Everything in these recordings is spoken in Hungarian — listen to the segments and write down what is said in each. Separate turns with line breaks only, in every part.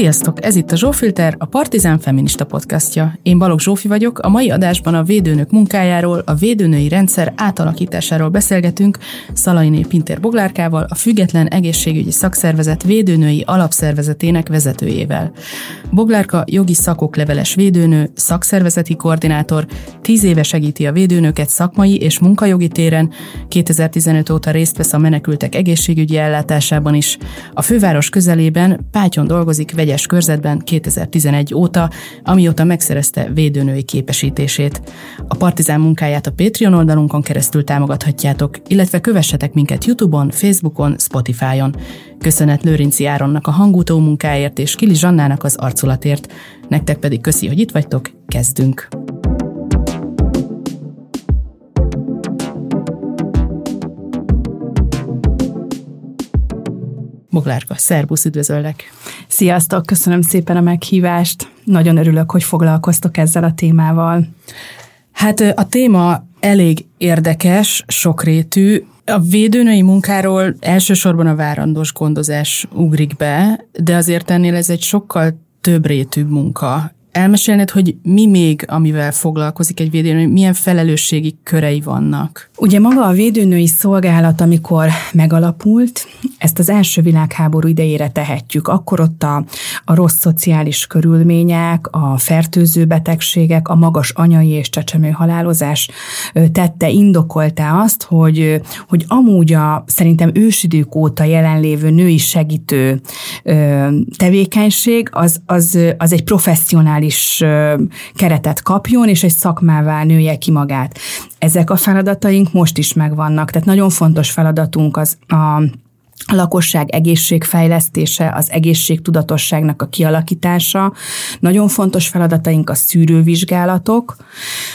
Sziasztok! Ez itt a Zsófilter, a Partizán Feminista podcastja. Én Balogh Zsófi vagyok, a mai adásban a védőnök munkájáról, a védőnői rendszer átalakításáról beszélgetünk Szalainé Pintér Boglárkával, a Független Egészségügyi Szakszervezet védőnői alapszervezetének vezetőjével. Boglárka jogi szakokleveles védőnő, szakszervezeti koordinátor, tíz éve segíti a védőnöket szakmai és munkajogi téren, 2015 óta részt vesz a menekültek egészségügyi ellátásában is. A főváros közelében Pátyon dolgozik vegyes körzetben 2011 óta, amióta megszerezte védőnői képesítését. A Partizán munkáját a Patreon oldalunkon keresztül támogathatjátok, illetve kövessetek minket YouTube-on, Facebookon, Spotify-on. Köszönet Lőrinci Áronnak a hangutó munkáért és Kili Zsannának az arculatért. Nektek pedig köszi, hogy itt vagytok, kezdünk! Boglárka, szervusz, üdvözöllek!
Sziasztok, köszönöm szépen a meghívást. Nagyon örülök, hogy foglalkoztok ezzel a témával.
Hát a téma elég érdekes, sokrétű. A védőnői munkáról elsősorban a várandós gondozás ugrik be, de azért ennél ez egy sokkal több rétű munka elmesélned, hogy mi még, amivel foglalkozik egy védőnő, milyen felelősségi körei vannak?
Ugye maga a védőnői szolgálat, amikor megalapult, ezt az első világháború idejére tehetjük. Akkor ott a, a rossz szociális körülmények, a fertőző betegségek, a magas anyai és csecsemő halálozás tette, indokolta azt, hogy, hogy amúgy a szerintem ősidők óta jelenlévő női segítő tevékenység, az, az, az egy professzionális keretet kapjon, és egy szakmává nője ki magát. Ezek a feladataink most is megvannak, tehát nagyon fontos feladatunk az a a lakosság egészségfejlesztése, az egészségtudatosságnak a kialakítása. Nagyon fontos feladataink a szűrővizsgálatok.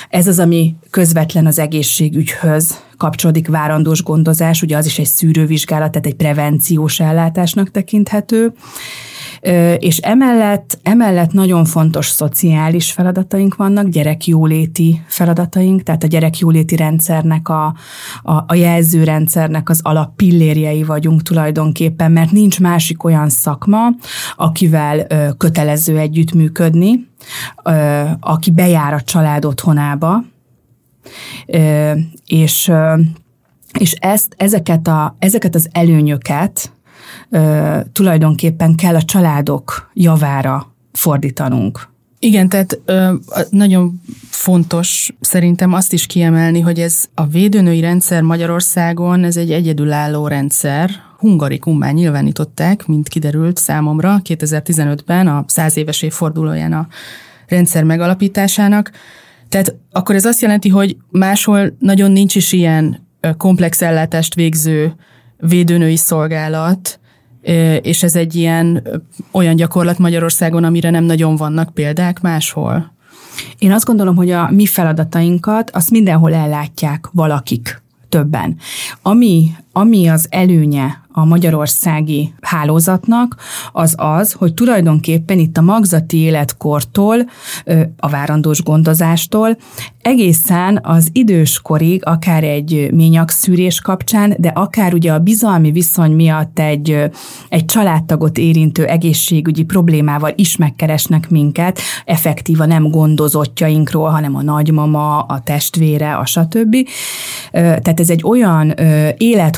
Ez az, ami közvetlen az egészségügyhöz kapcsolódik várandós gondozás, ugye az is egy szűrővizsgálat, tehát egy prevenciós ellátásnak tekinthető és emellett, emellett nagyon fontos szociális feladataink vannak, gyerekjóléti feladataink, tehát a gyerekjóléti rendszernek, a, a, a jelzőrendszernek az alappillérjei vagyunk tulajdonképpen, mert nincs másik olyan szakma, akivel kötelező együttműködni, aki bejár a család otthonába, és és ezt, ezeket, a, ezeket az előnyöket ö, tulajdonképpen kell a családok javára fordítanunk.
Igen, tehát ö, nagyon fontos szerintem azt is kiemelni, hogy ez a védőnői rendszer Magyarországon, ez egy egyedülálló rendszer. Hungarikumban nyilvánították, mint kiderült számomra 2015-ben a száz éves évfordulóján a rendszer megalapításának. Tehát akkor ez azt jelenti, hogy máshol nagyon nincs is ilyen komplex ellátást végző védőnői szolgálat, és ez egy ilyen olyan gyakorlat Magyarországon, amire nem nagyon vannak példák máshol.
Én azt gondolom, hogy a mi feladatainkat azt mindenhol ellátják valakik többen. Ami, ami az előnye a magyarországi hálózatnak, az az, hogy tulajdonképpen itt a magzati életkortól, a várandós gondozástól egészen az időskorig, akár egy ményakszűrés kapcsán, de akár ugye a bizalmi viszony miatt egy, egy családtagot érintő egészségügyi problémával is megkeresnek minket, effektíva nem gondozottjainkról, hanem a nagymama, a testvére, a stb. Tehát ez egy olyan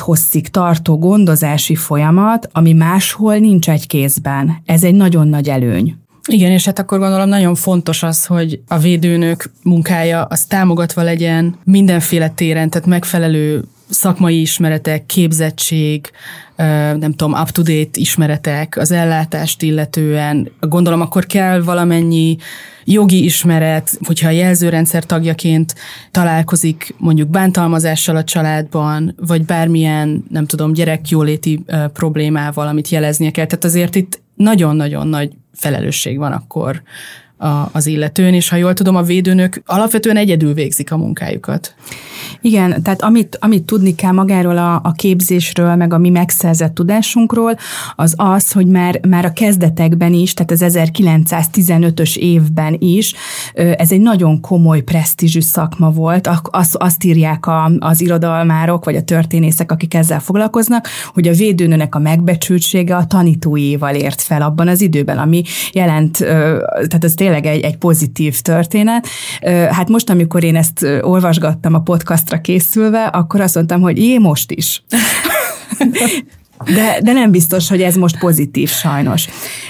élethosszig tartó gondozási folyamat, ami máshol nincs egy kézben. Ez egy nagyon nagy előny.
Igen, és hát akkor gondolom nagyon fontos az, hogy a védőnök munkája az támogatva legyen mindenféle téren, tehát megfelelő szakmai ismeretek, képzettség, nem tudom, up-to-date ismeretek az ellátást illetően. Gondolom, akkor kell valamennyi jogi ismeret, hogyha a jelzőrendszer tagjaként találkozik mondjuk bántalmazással a családban, vagy bármilyen, nem tudom, gyerekjóléti problémával, amit jeleznie kell. Tehát azért itt nagyon-nagyon nagy felelősség van akkor a, az illetőn, és ha jól tudom, a védőnök alapvetően egyedül végzik a munkájukat.
Igen, tehát amit, amit tudni kell magáról a, a képzésről, meg a mi megszerzett tudásunkról, az az, hogy már, már a kezdetekben is, tehát az 1915-ös évben is, ez egy nagyon komoly presztízsű szakma volt. Azt, azt írják a, az irodalmárok, vagy a történészek, akik ezzel foglalkoznak, hogy a védőnőnek a megbecsültsége a tanítóéval ért fel abban az időben, ami jelent, tehát ez tényleg egy, egy pozitív történet. Hát most, amikor én ezt olvasgattam a podcastra készülve, akkor azt mondtam, hogy én most is. De, de nem biztos, hogy ez most pozitív sajnos.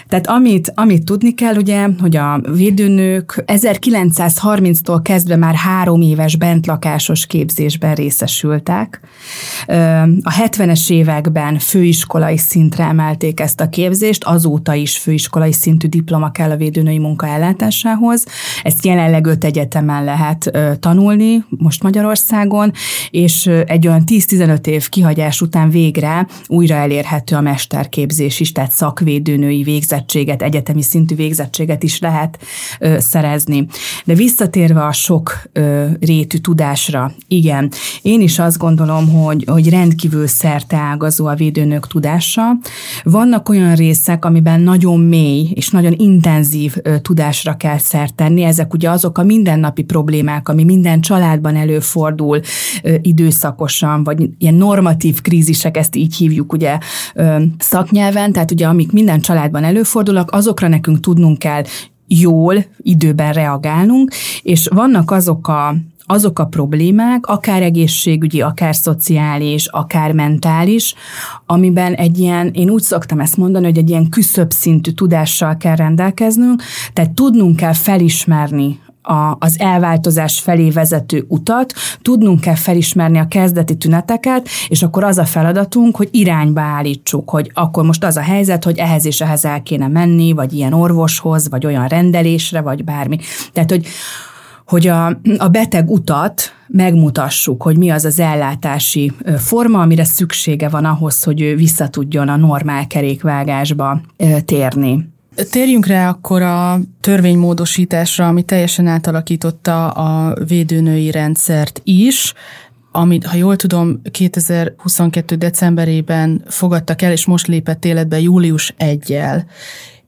Tehát amit, amit tudni kell, ugye, hogy a védőnők 1930-tól kezdve már három éves bentlakásos képzésben részesültek. A 70-es években főiskolai szintre emelték ezt a képzést, azóta is főiskolai szintű diploma kell a védőnői munka ellátásához. Ezt jelenleg öt egyetemen lehet tanulni, most Magyarországon, és egy olyan 10-15 év kihagyás után végre újra elérhető a mesterképzés is, tehát szakvédőnői végzettséget, egyetemi szintű végzettséget is lehet ö, szerezni. De visszatérve a sok ö, rétű tudásra, igen, én is azt gondolom, hogy, hogy rendkívül szerteágazó a védőnők tudása. Vannak olyan részek, amiben nagyon mély és nagyon intenzív ö, tudásra kell szert tenni. Ezek ugye azok a mindennapi problémák, ami minden családban előfordul ö, időszakosan, vagy ilyen normatív krízisek, ezt így hívjuk ugye ugye szaknyelven, tehát ugye amik minden családban előfordulnak, azokra nekünk tudnunk kell jól, időben reagálnunk, és vannak azok a azok a problémák, akár egészségügyi, akár szociális, akár mentális, amiben egy ilyen, én úgy szoktam ezt mondani, hogy egy ilyen küszöbb szintű tudással kell rendelkeznünk, tehát tudnunk kell felismerni a, az elváltozás felé vezető utat, tudnunk kell felismerni a kezdeti tüneteket, és akkor az a feladatunk, hogy irányba állítsuk, hogy akkor most az a helyzet, hogy ehhez és ehhez el kéne menni, vagy ilyen orvoshoz, vagy olyan rendelésre, vagy bármi. Tehát, hogy hogy a, a beteg utat megmutassuk, hogy mi az az ellátási forma, amire szüksége van ahhoz, hogy ő vissza a normál kerékvágásba térni.
Térjünk rá akkor a törvénymódosításra, ami teljesen átalakította a védőnői rendszert is, amit, ha jól tudom, 2022. decemberében fogadtak el, és most lépett életbe július 1-jel.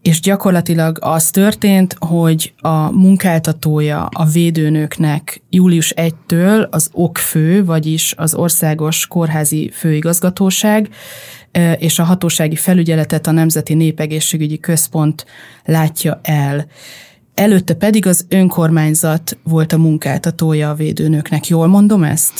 És gyakorlatilag az történt, hogy a munkáltatója a védőnőknek július 1-től az okfő, vagyis az Országos Kórházi Főigazgatóság és a hatósági felügyeletet a Nemzeti Népegészségügyi Központ látja el. Előtte pedig az önkormányzat volt a munkáltatója a védőnöknek. Jól mondom ezt?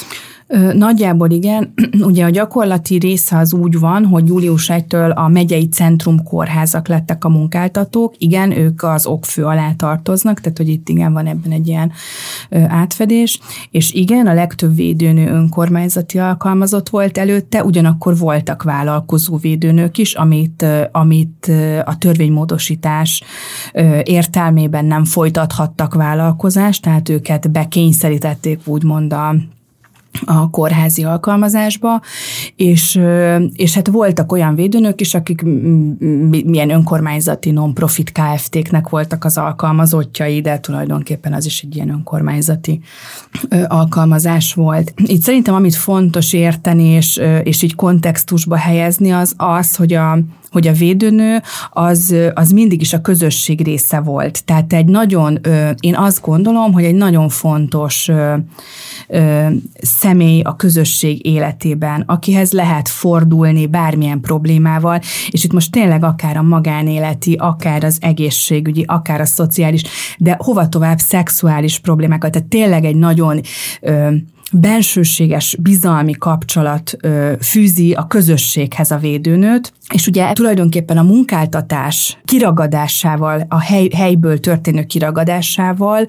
Nagyjából igen. Ugye a gyakorlati része az úgy van, hogy július 1-től a megyei centrum kórházak lettek a munkáltatók. Igen, ők az okfő alá tartoznak, tehát hogy itt igen van ebben egy ilyen átfedés. És igen, a legtöbb védőnő önkormányzati alkalmazott volt előtte, ugyanakkor voltak vállalkozó védőnők is, amit, amit a törvénymódosítás értelmében nem folytathattak vállalkozást, tehát őket bekényszerítették úgymond a a kórházi alkalmazásba, és, és hát voltak olyan védőnök is, akik milyen önkormányzati non-profit KFT-knek voltak az alkalmazottjai, de tulajdonképpen az is egy ilyen önkormányzati alkalmazás volt. Itt szerintem amit fontos érteni, és, és így kontextusba helyezni, az az, hogy a, hogy a védőnő az, az mindig is a közösség része volt. Tehát egy nagyon, én azt gondolom, hogy egy nagyon fontos személy a közösség életében, akihez lehet fordulni bármilyen problémával, és itt most tényleg akár a magánéleti, akár az egészségügyi, akár a szociális, de hova tovább szexuális problémákat, tehát tényleg egy nagyon bensőséges, bizalmi kapcsolat fűzi a közösséghez a védőnőt, és ugye tulajdonképpen a munkáltatás kiragadásával, a hely, helyből történő kiragadásával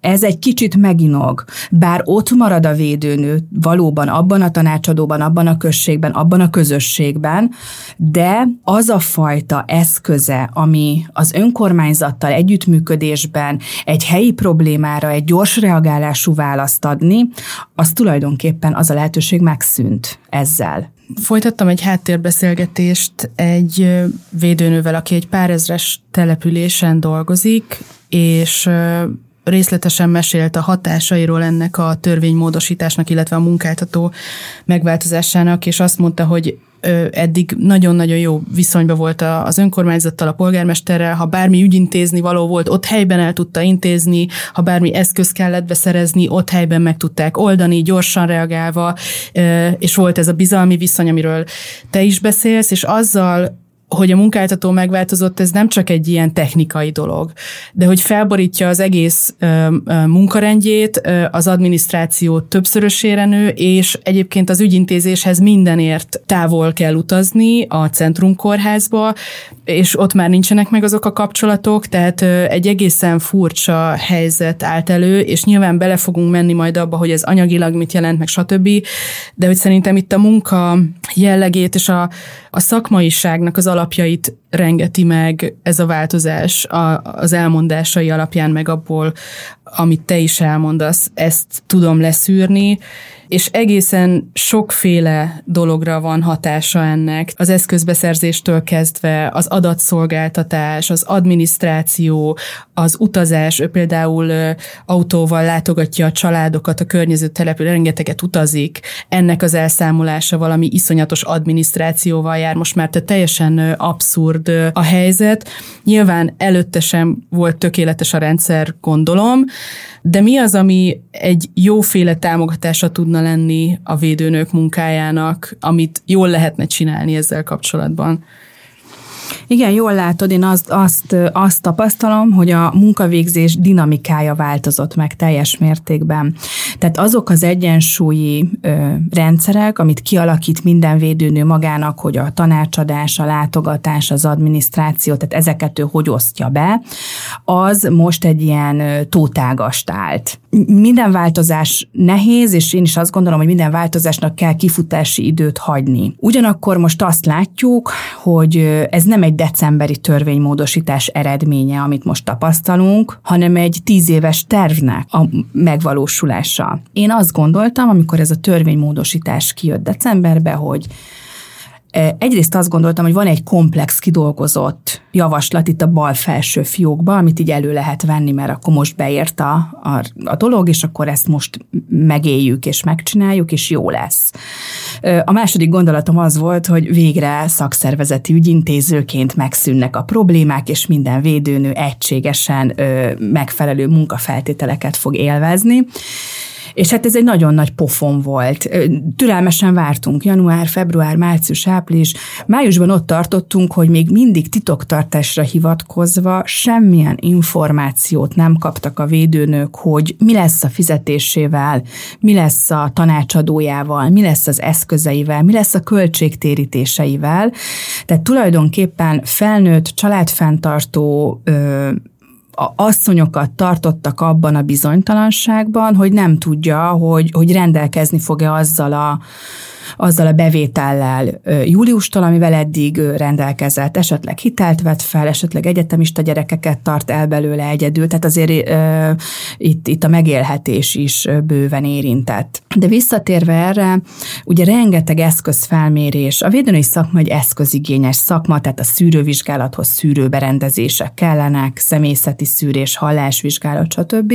ez egy kicsit meginog. Bár ott marad a védőnő valóban abban a tanácsadóban, abban a községben, abban a közösségben, de az a fajta eszköze, ami az önkormányzattal együttműködésben egy helyi problémára egy gyors reagálású választ adni, az tulajdonképpen az a lehetőség megszűnt ezzel.
Folytattam egy háttérbeszélgetést egy védőnővel, aki egy pár ezres településen dolgozik, és részletesen mesélt a hatásairól ennek a törvénymódosításnak, illetve a munkáltató megváltozásának, és azt mondta, hogy eddig nagyon-nagyon jó viszonyban volt az önkormányzattal, a polgármesterrel, ha bármi ügyintézni való volt, ott helyben el tudta intézni, ha bármi eszköz kellett beszerezni, ott helyben meg tudták oldani, gyorsan reagálva, és volt ez a bizalmi viszony, amiről te is beszélsz, és azzal hogy a munkáltató megváltozott, ez nem csak egy ilyen technikai dolog, de hogy felborítja az egész munkarendjét, az adminisztráció többszörösére nő, és egyébként az ügyintézéshez mindenért távol kell utazni a centrumkórházba, és ott már nincsenek meg azok a kapcsolatok, tehát egy egészen furcsa helyzet állt elő, és nyilván bele fogunk menni majd abba, hogy ez anyagilag mit jelent, meg stb., de hogy szerintem itt a munka jellegét és a, a szakmaiságnak az alap alapjait rengeti meg ez a változás a, az elmondásai alapján, meg abból, amit te is elmondasz, ezt tudom leszűrni, és egészen sokféle dologra van hatása ennek. Az eszközbeszerzéstől kezdve az adatszolgáltatás, az adminisztráció, az utazás, ő például autóval látogatja a családokat, a környező települ, rengeteget utazik, ennek az elszámolása valami iszonyatos adminisztrációval jár, most már te teljesen abszurd a helyzet. Nyilván előtte sem volt tökéletes a rendszer, gondolom, de mi az, ami egy jóféle támogatása tudna lenni a védőnők munkájának, amit jól lehetne csinálni ezzel kapcsolatban?
Igen, jól látod, én azt, azt, azt tapasztalom, hogy a munkavégzés dinamikája változott meg teljes mértékben. Tehát azok az egyensúlyi ö, rendszerek, amit kialakít minden védőnő magának, hogy a tanácsadás, a látogatás, az adminisztráció, tehát ezeket ő hogy osztja be, az most egy ilyen tótágast állt. Minden változás nehéz, és én is azt gondolom, hogy minden változásnak kell kifutási időt hagyni. Ugyanakkor most azt látjuk, hogy ez nem egy decemberi törvénymódosítás eredménye, amit most tapasztalunk, hanem egy tíz éves tervnek a megvalósulása. Én azt gondoltam, amikor ez a törvénymódosítás kijött decemberbe, hogy Egyrészt azt gondoltam, hogy van egy komplex kidolgozott javaslat itt a bal felső fiókban, amit így elő lehet venni, mert akkor most beért a, a, a dolog, és akkor ezt most megéljük és megcsináljuk, és jó lesz. A második gondolatom az volt, hogy végre szakszervezeti ügyintézőként megszűnnek a problémák, és minden védőnő egységesen megfelelő munkafeltételeket fog élvezni. És hát ez egy nagyon nagy pofon volt. Türelmesen vártunk január, február, március, április. Májusban ott tartottunk, hogy még mindig titoktartásra hivatkozva semmilyen információt nem kaptak a védőnök, hogy mi lesz a fizetésével, mi lesz a tanácsadójával, mi lesz az eszközeivel, mi lesz a költségtérítéseivel. Tehát tulajdonképpen felnőtt, családfenntartó a asszonyokat tartottak abban a bizonytalanságban, hogy nem tudja, hogy, hogy rendelkezni fog-e azzal a azzal a bevétellel júliustól, amivel eddig rendelkezett, esetleg hitelt vett fel, esetleg egyetemista gyerekeket tart el belőle egyedül, tehát azért e, itt, itt a megélhetés is bőven érintett. De visszatérve erre, ugye rengeteg eszközfelmérés, a védőnői szakma egy eszközigényes szakma, tehát a szűrővizsgálathoz szűrőberendezések kellenek, személyzeti szűrés, hallásvizsgálat, stb.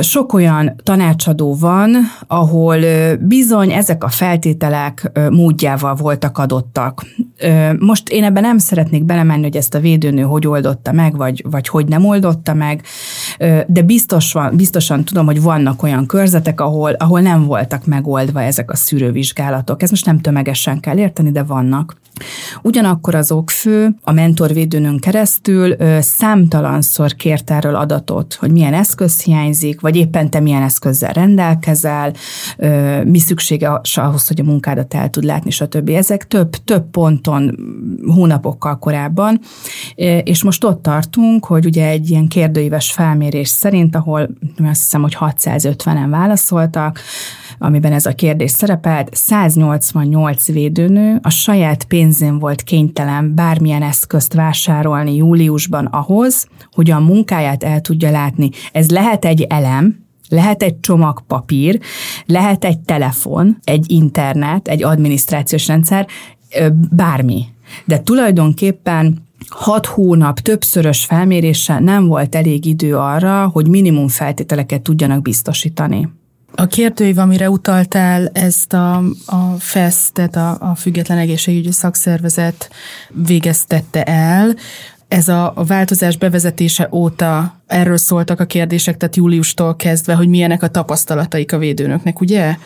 Sok olyan tanácsadó van, ahol bizony ezek a feltételek módjával voltak adottak. Most én ebben nem szeretnék belemenni, hogy ezt a védőnő hogy oldotta meg, vagy, vagy hogy nem oldotta meg, de biztos van, biztosan tudom, hogy vannak olyan körzetek, ahol, ahol nem voltak megoldva ezek a szűrővizsgálatok. Ez most nem tömegesen kell érteni, de vannak. Ugyanakkor az okfő a mentorvédőnön keresztül számtalanszor kért erről adatot, hogy milyen eszköz hiányzik, vagy éppen te milyen eszközzel rendelkezel, mi szüksége ahhoz, hogy a munkádat el tud látni, stb. Ezek több, több ponton hónapokkal korábban, és most ott tartunk, hogy ugye egy ilyen kérdőíves felmérés szerint, ahol azt hiszem, hogy 650-en válaszoltak, amiben ez a kérdés szerepelt, 188 védőnő a saját pénzén volt kénytelen bármilyen eszközt vásárolni júliusban ahhoz, hogy a munkáját el tudja látni. Ez lehet egy elem, lehet egy csomag papír, lehet egy telefon, egy internet, egy adminisztrációs rendszer, bármi. De tulajdonképpen hat hónap többszörös felmérése nem volt elég idő arra, hogy minimum feltételeket tudjanak biztosítani.
A kérdőív, amire utaltál, ezt a, a FESZ, tehát a, a Független Egészségügyi Szakszervezet végeztette el. Ez a, a változás bevezetése óta erről szóltak a kérdések, tehát júliustól kezdve, hogy milyenek a tapasztalataik a védőnöknek, ugye?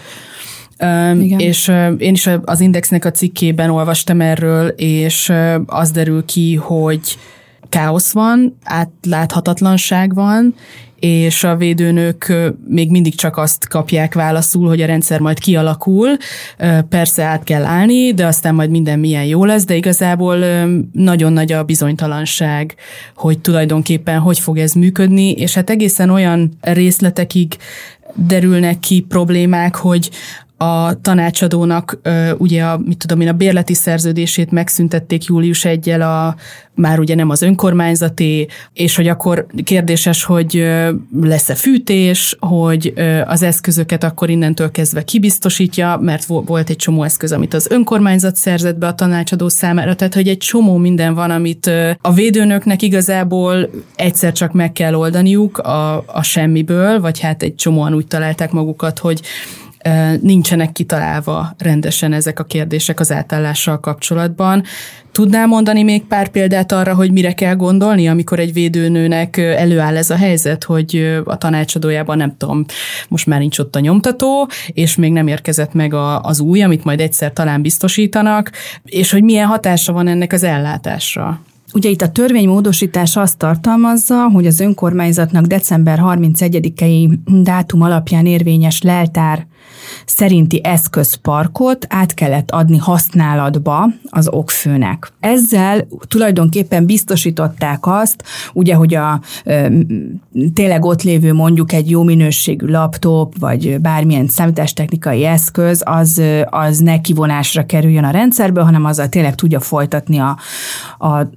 Igen. És én is az Indexnek a cikkében olvastam erről, és az derül ki, hogy káosz van, átláthatatlanság van, és a védőnők még mindig csak azt kapják válaszul, hogy a rendszer majd kialakul, persze át kell állni, de aztán majd minden milyen jó lesz, de igazából nagyon nagy a bizonytalanság, hogy tulajdonképpen hogy fog ez működni, és hát egészen olyan részletekig derülnek ki problémák, hogy a tanácsadónak ugye a, mit tudom én, a bérleti szerződését megszüntették július 1 a már ugye nem az önkormányzati, és hogy akkor kérdéses, hogy lesz-e fűtés, hogy az eszközöket akkor innentől kezdve kibiztosítja, mert volt egy csomó eszköz, amit az önkormányzat szerzett be a tanácsadó számára, tehát hogy egy csomó minden van, amit a védőnöknek igazából egyszer csak meg kell oldaniuk a, a semmiből, vagy hát egy csomóan úgy találták magukat, hogy nincsenek kitalálva rendesen ezek a kérdések az átállással kapcsolatban. Tudnál mondani még pár példát arra, hogy mire kell gondolni, amikor egy védőnőnek előáll ez a helyzet, hogy a tanácsadójában nem tudom, most már nincs ott a nyomtató, és még nem érkezett meg a, az új, amit majd egyszer talán biztosítanak, és hogy milyen hatása van ennek az ellátásra?
Ugye itt a törvénymódosítás azt tartalmazza, hogy az önkormányzatnak december 31-i dátum alapján érvényes leltár szerinti eszközparkot át kellett adni használatba az okfőnek. Ezzel tulajdonképpen biztosították azt, ugye, hogy a tényleg ott lévő mondjuk egy jó minőségű laptop, vagy bármilyen számítástechnikai eszköz, az, az ne kivonásra kerüljön a rendszerből, hanem azzal tényleg tudja folytatni a, a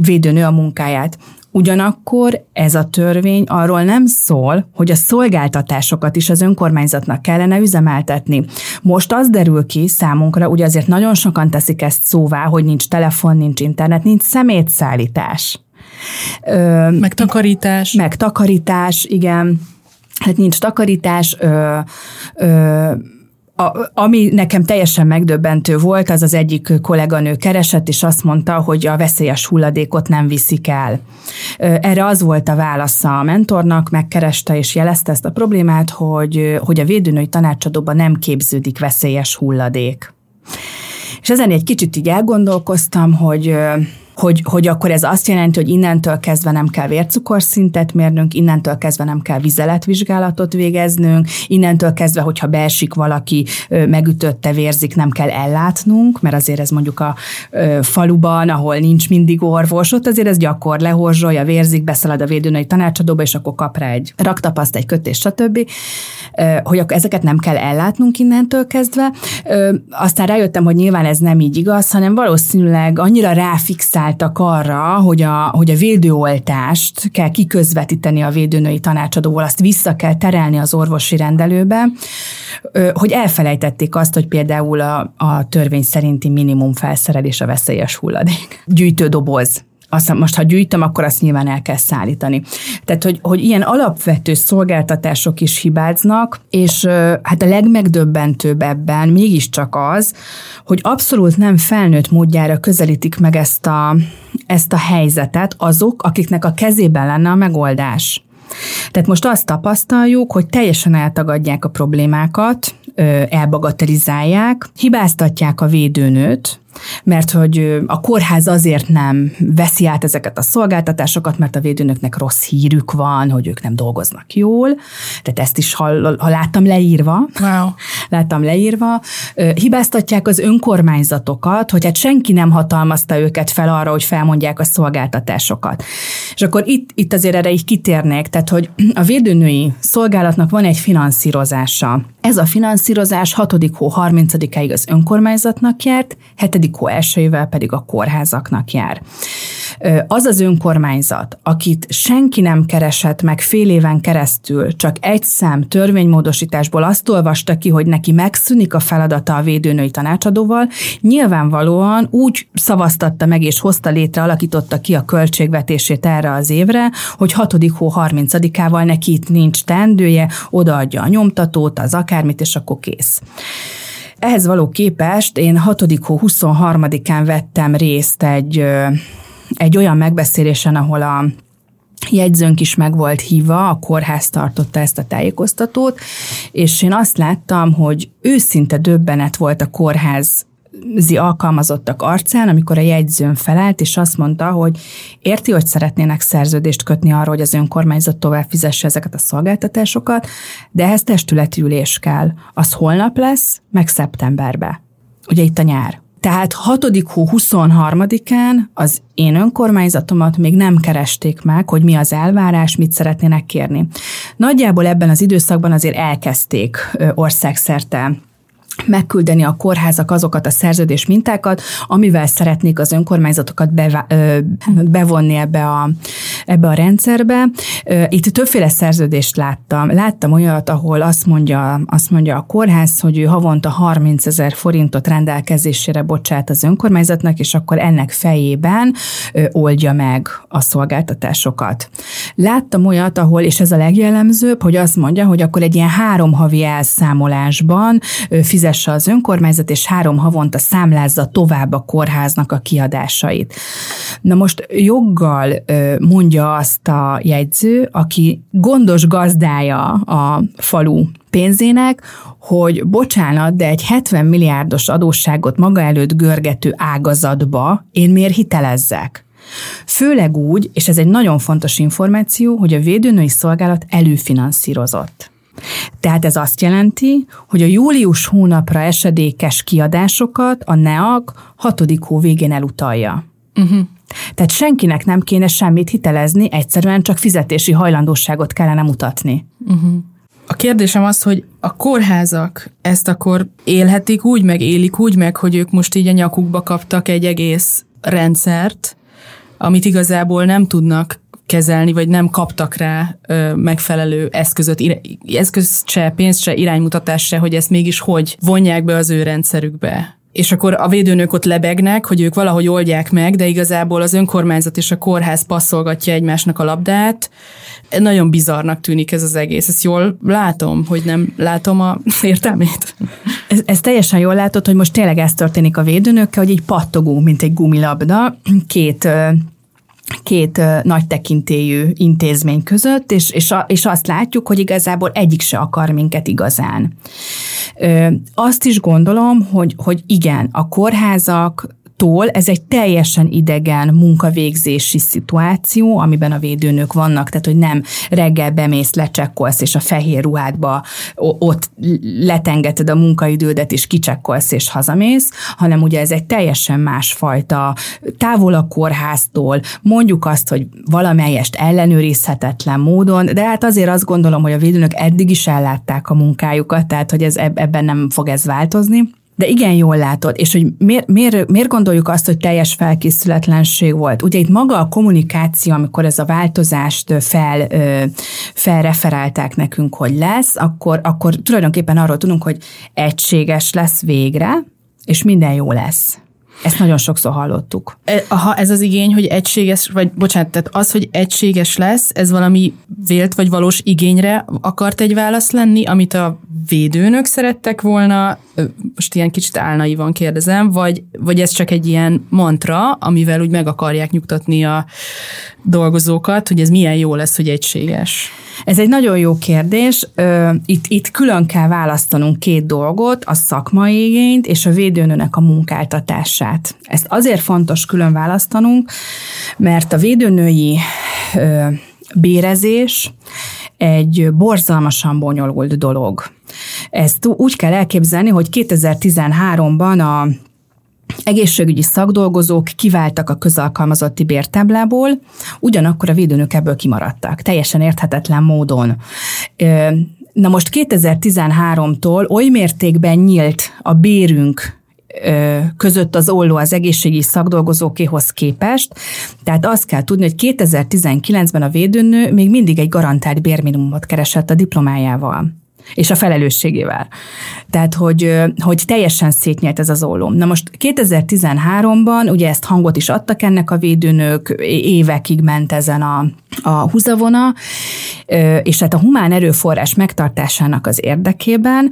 védőnő a munkáját. Ugyanakkor ez a törvény arról nem szól, hogy a szolgáltatásokat is az önkormányzatnak kellene üzemeltetni. Most az derül ki számunkra, ugye azért nagyon sokan teszik ezt szóvá, hogy nincs telefon, nincs internet, nincs szemétszállítás.
Ö, meg takarítás.
Meg takarítás, igen. Hát nincs takarítás, ö, ö, a, ami nekem teljesen megdöbbentő volt, az az egyik kolléganő keresett, és azt mondta, hogy a veszélyes hulladékot nem viszik el. Erre az volt a válasza a mentornak, megkereste és jelezte ezt a problémát, hogy, hogy a védőnői tanácsadóban nem képződik veszélyes hulladék. És ezen egy kicsit így elgondolkoztam, hogy hogy, hogy akkor ez azt jelenti, hogy innentől kezdve nem kell vércukorszintet mérnünk, innentől kezdve nem kell vizeletvizsgálatot végeznünk, innentől kezdve, hogyha beesik valaki, megütötte, vérzik, nem kell ellátnunk, mert azért ez mondjuk a faluban, ahol nincs mindig orvos, ott azért ez gyakor, lehorzsolja, vérzik, beszalad a védőnői tanácsadóba, és akkor kap rá egy raktapaszt, egy kötés, stb. Hogy akkor ezeket nem kell ellátnunk innentől kezdve. Aztán rájöttem, hogy nyilván ez nem így igaz, hanem valószínűleg annyira ráfixál álltak arra, hogy a, hogy a védőoltást kell kiközvetíteni a védőnői tanácsadóval, azt vissza kell terelni az orvosi rendelőbe, hogy elfelejtették azt, hogy például a, a törvény szerinti minimum felszerelés a veszélyes hulladék. Gyűjtődoboz azt most ha gyűjtöm, akkor azt nyilván el kell szállítani. Tehát, hogy, hogy ilyen alapvető szolgáltatások is hibáznak, és hát a legmegdöbbentőbb ebben mégiscsak az, hogy abszolút nem felnőtt módjára közelítik meg ezt a, ezt a helyzetet azok, akiknek a kezében lenne a megoldás. Tehát most azt tapasztaljuk, hogy teljesen eltagadják a problémákat, elbagatelizálják, hibáztatják a védőnőt, mert hogy a kórház azért nem veszi át ezeket a szolgáltatásokat, mert a védőnöknek rossz hírük van, hogy ők nem dolgoznak jól. Tehát ezt is ha, ha láttam leírva.
Wow.
Láttam leírva. Hibáztatják az önkormányzatokat, hogy hát senki nem hatalmazta őket fel arra, hogy felmondják a szolgáltatásokat. És akkor itt, itt azért erre így kitérnék, tehát hogy a védőnői szolgálatnak van egy finanszírozása. Ez a finanszírozás 6. hó 30-áig az önkormányzatnak járt, 7 hó elsőjével pedig a kórházaknak jár. Az az önkormányzat, akit senki nem keresett meg fél éven keresztül, csak egy szám törvénymódosításból azt olvasta ki, hogy neki megszűnik a feladata a védőnői tanácsadóval, nyilvánvalóan úgy szavaztatta meg és hozta létre, alakította ki a költségvetését erre az évre, hogy 6. hó 30-ával neki itt nincs teendője, odaadja a nyomtatót, az akármit, és akkor kész. Ehhez való képest én 6. hó 23-án vettem részt egy, egy olyan megbeszélésen, ahol a jegyzőnk is meg volt hívva, a kórház tartotta ezt a tájékoztatót, és én azt láttam, hogy őszinte döbbenet volt a kórház alkalmazottak arcán, amikor a jegyzőn felállt, és azt mondta, hogy érti, hogy szeretnének szerződést kötni arról, hogy az önkormányzat tovább fizesse ezeket a szolgáltatásokat, de ehhez testületi ülés kell. Az holnap lesz, meg szeptemberbe. Ugye itt a nyár. Tehát 6. hó 23-án az én önkormányzatomat még nem keresték meg, hogy mi az elvárás, mit szeretnének kérni. Nagyjából ebben az időszakban azért elkezdték országszerte megküldeni a kórházak azokat a szerződés mintákat, amivel szeretnék az önkormányzatokat beva, bevonni ebbe a, ebbe a rendszerbe. Itt többféle szerződést láttam. Láttam olyat, ahol azt mondja, azt mondja a kórház, hogy ő havonta 30 ezer forintot rendelkezésére bocsát az önkormányzatnak, és akkor ennek fejében oldja meg a szolgáltatásokat. Láttam olyat, ahol, és ez a legjellemzőbb, hogy azt mondja, hogy akkor egy ilyen három havi elszámolásban fizet fizesse az önkormányzat, és három havonta számlázza tovább a kórháznak a kiadásait. Na most joggal mondja azt a jegyző, aki gondos gazdája a falu pénzének, hogy bocsánat, de egy 70 milliárdos adósságot maga előtt görgető ágazatba én miért hitelezzek? Főleg úgy, és ez egy nagyon fontos információ, hogy a védőnői szolgálat előfinanszírozott. Tehát ez azt jelenti, hogy a július hónapra esedékes kiadásokat a NEAG hatodik hó végén elutalja. Uh-huh. Tehát senkinek nem kéne semmit hitelezni, egyszerűen csak fizetési hajlandóságot kellene mutatni. Uh-huh.
A kérdésem az, hogy a kórházak ezt akkor élhetik úgy, meg élik úgy meg, hogy ők most így a nyakukba kaptak egy egész rendszert, amit igazából nem tudnak kezelni, vagy nem kaptak rá ö, megfelelő eszközöt, eszköz se, pénzt se, iránymutatás se, hogy ezt mégis hogy vonják be az ő rendszerükbe és akkor a védőnök ott lebegnek, hogy ők valahogy oldják meg, de igazából az önkormányzat és a kórház passzolgatja egymásnak a labdát. Nagyon bizarnak tűnik ez az egész. Ezt jól látom, hogy nem látom a értelmét?
Ez, ez teljesen jól látod, hogy most tényleg ez történik a védőnökkel, hogy így pattogunk, mint egy gumilabda, két két nagy tekintélyű intézmény között, és, és, a, és azt látjuk, hogy igazából egyik se akar minket igazán. Ö, azt is gondolom, hogy, hogy igen, a kórházak tól ez egy teljesen idegen munkavégzési szituáció, amiben a védőnök vannak, tehát hogy nem reggel bemész, lecsekkolsz, és a fehér ruhádba ott letengeted a munkaidődet, és kicsekkolsz, és hazamész, hanem ugye ez egy teljesen másfajta távol a kórháztól, mondjuk azt, hogy valamelyest ellenőrizhetetlen módon, de hát azért azt gondolom, hogy a védőnök eddig is ellátták a munkájukat, tehát hogy ez ebben nem fog ez változni. De igen, jól látod, és hogy miért, miért, miért gondoljuk azt, hogy teljes felkészületlenség volt? Ugye itt maga a kommunikáció, amikor ez a változást fel, felreferálták nekünk, hogy lesz, akkor, akkor tulajdonképpen arról tudunk, hogy egységes lesz végre, és minden jó lesz. Ezt nagyon sokszor hallottuk.
Ha ez az igény, hogy egységes, vagy bocsánat, tehát az, hogy egységes lesz, ez valami vélt vagy valós igényre akart egy válasz lenni, amit a védőnök szerettek volna, most ilyen kicsit álnaivan kérdezem, vagy, vagy ez csak egy ilyen mantra, amivel úgy meg akarják nyugtatni a dolgozókat, hogy ez milyen jó lesz, hogy egységes?
Ez egy nagyon jó kérdés. Itt, itt külön kell választanunk két dolgot, a szakmai igényt és a védőnőnek a munkáltatását. Ezt azért fontos külön választanunk, mert a védőnői bérezés egy borzalmasan bonyolult dolog. Ezt úgy kell elképzelni, hogy 2013-ban a egészségügyi szakdolgozók kiváltak a közalkalmazotti bértáblából, ugyanakkor a védőnök ebből kimaradtak, teljesen érthetetlen módon. Na most 2013-tól oly mértékben nyílt a bérünk között az olló az egészségi szakdolgozókéhoz képest. Tehát azt kell tudni, hogy 2019-ben a védőnő még mindig egy garantált bérminimumot keresett a diplomájával és a felelősségével. Tehát, hogy, hogy teljesen szétnyelt ez az ólom. Na most 2013-ban ugye ezt hangot is adtak ennek a védőnök, évekig ment ezen a, a húzavona, és hát a humán erőforrás megtartásának az érdekében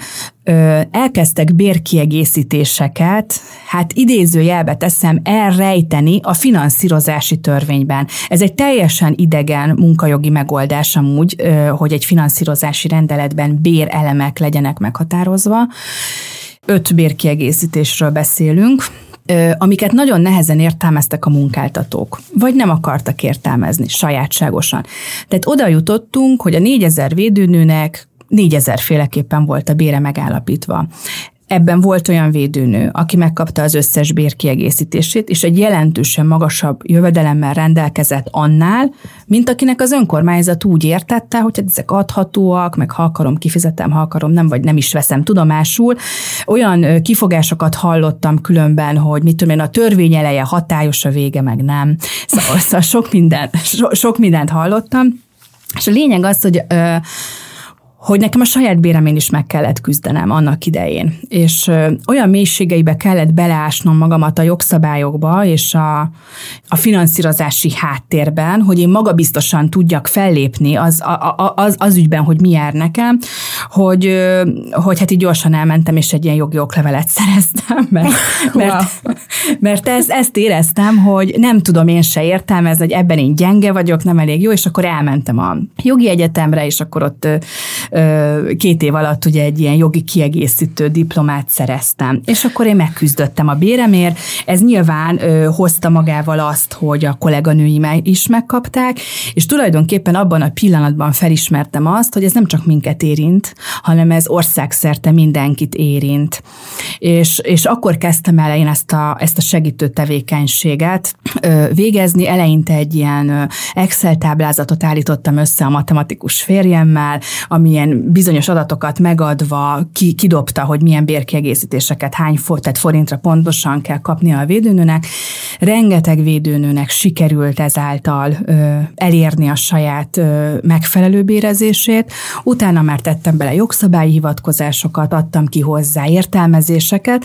elkezdtek bérkiegészítéseket, hát idézőjelbe teszem, elrejteni a finanszírozási törvényben. Ez egy teljesen idegen munkajogi megoldás amúgy, hogy egy finanszírozási rendeletben bérelemek legyenek meghatározva. Öt bérkiegészítésről beszélünk, amiket nagyon nehezen értelmeztek a munkáltatók, vagy nem akartak értelmezni sajátságosan. Tehát oda jutottunk, hogy a 4000 védőnőnek négyezer féleképpen volt a bére megállapítva. Ebben volt olyan védőnő, aki megkapta az összes bérkiegészítését, és egy jelentősen magasabb jövedelemmel rendelkezett annál, mint akinek az önkormányzat úgy értette, hogy hát ezek adhatóak, meg ha akarom, kifizetem, ha akarom, nem, vagy nem is veszem tudomásul. Olyan kifogásokat hallottam különben, hogy mit tudom én, a törvény eleje hatályos, a vége meg nem. Szóval, szóval sok, minden, so, sok mindent hallottam. És a lényeg az, hogy ö, hogy nekem a saját béremén is meg kellett küzdenem annak idején. És olyan mélységeibe kellett beleásnom magamat a jogszabályokba és a, a finanszírozási háttérben, hogy én magabiztosan tudjak fellépni az, a, az, az ügyben, hogy mi jár nekem, hogy, hogy hát így gyorsan elmentem, és egy ilyen jogi oklevelet szereztem, mert, mert, mert ezt, ezt éreztem, hogy nem tudom én se értelmezni, hogy ebben én gyenge vagyok, nem elég jó, és akkor elmentem a jogi egyetemre, és akkor ott két év alatt ugye egy ilyen jogi kiegészítő diplomát szereztem. És akkor én megküzdöttem a béremért. Ez nyilván hozta magával azt, hogy a kolléganőim is megkapták, és tulajdonképpen abban a pillanatban felismertem azt, hogy ez nem csak minket érint, hanem ez országszerte mindenkit érint. És, és akkor kezdtem el én ezt a, ezt a segítő tevékenységet végezni. Eleinte egy ilyen Excel táblázatot állítottam össze a matematikus férjemmel, amilyen ilyen bizonyos adatokat megadva ki, kidobta, hogy milyen bérkiegészítéseket hány fort, tehát forintra pontosan kell kapnia a védőnőnek. Rengeteg védőnőnek sikerült ezáltal ö, elérni a saját ö, megfelelő bérezését. Utána már tettem bele jogszabályi hivatkozásokat, adtam ki hozzá értelmezéseket,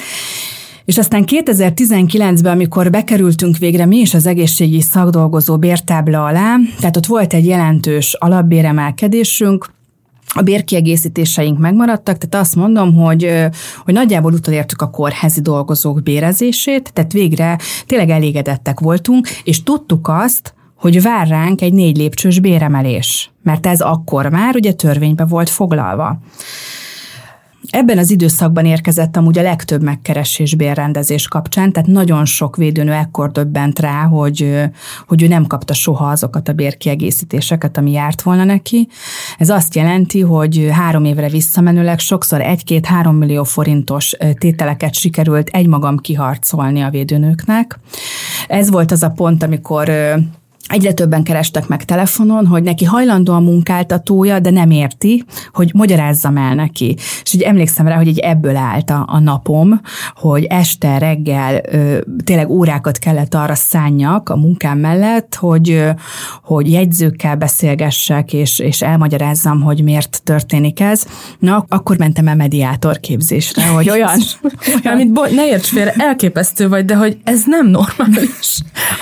és aztán 2019-ben, amikor bekerültünk végre mi is az egészségi szakdolgozó bértábla alá, tehát ott volt egy jelentős alapbéremelkedésünk, a bérkiegészítéseink megmaradtak, tehát azt mondom, hogy, hogy nagyjából utolértük a kórházi dolgozók bérezését, tehát végre tényleg elégedettek voltunk, és tudtuk azt, hogy vár ránk egy négy lépcsős béremelés, mert ez akkor már ugye törvénybe volt foglalva. Ebben az időszakban érkezett amúgy a legtöbb megkeresés bérrendezés kapcsán, tehát nagyon sok védőnő ekkor döbbent rá, hogy, hogy ő nem kapta soha azokat a bérkiegészítéseket, ami járt volna neki. Ez azt jelenti, hogy három évre visszamenőleg sokszor egy-két-három millió forintos tételeket sikerült egymagam kiharcolni a védőnőknek. Ez volt az a pont, amikor Egyre többen kerestek meg telefonon, hogy neki hajlandó a munkáltatója, de nem érti, hogy magyarázzam el neki. És így emlékszem rá, hogy egy ebből állt a, a napom, hogy este, reggel ö, tényleg órákat kellett arra szánjak a munkám mellett, hogy, ö, hogy jegyzőkkel beszélgessek, és, és elmagyarázzam, hogy miért történik ez. Na, akkor mentem el mediátor képzésre, hogy olyan...
olyan Amit bo- ne érts félre, elképesztő vagy, de hogy ez nem normális.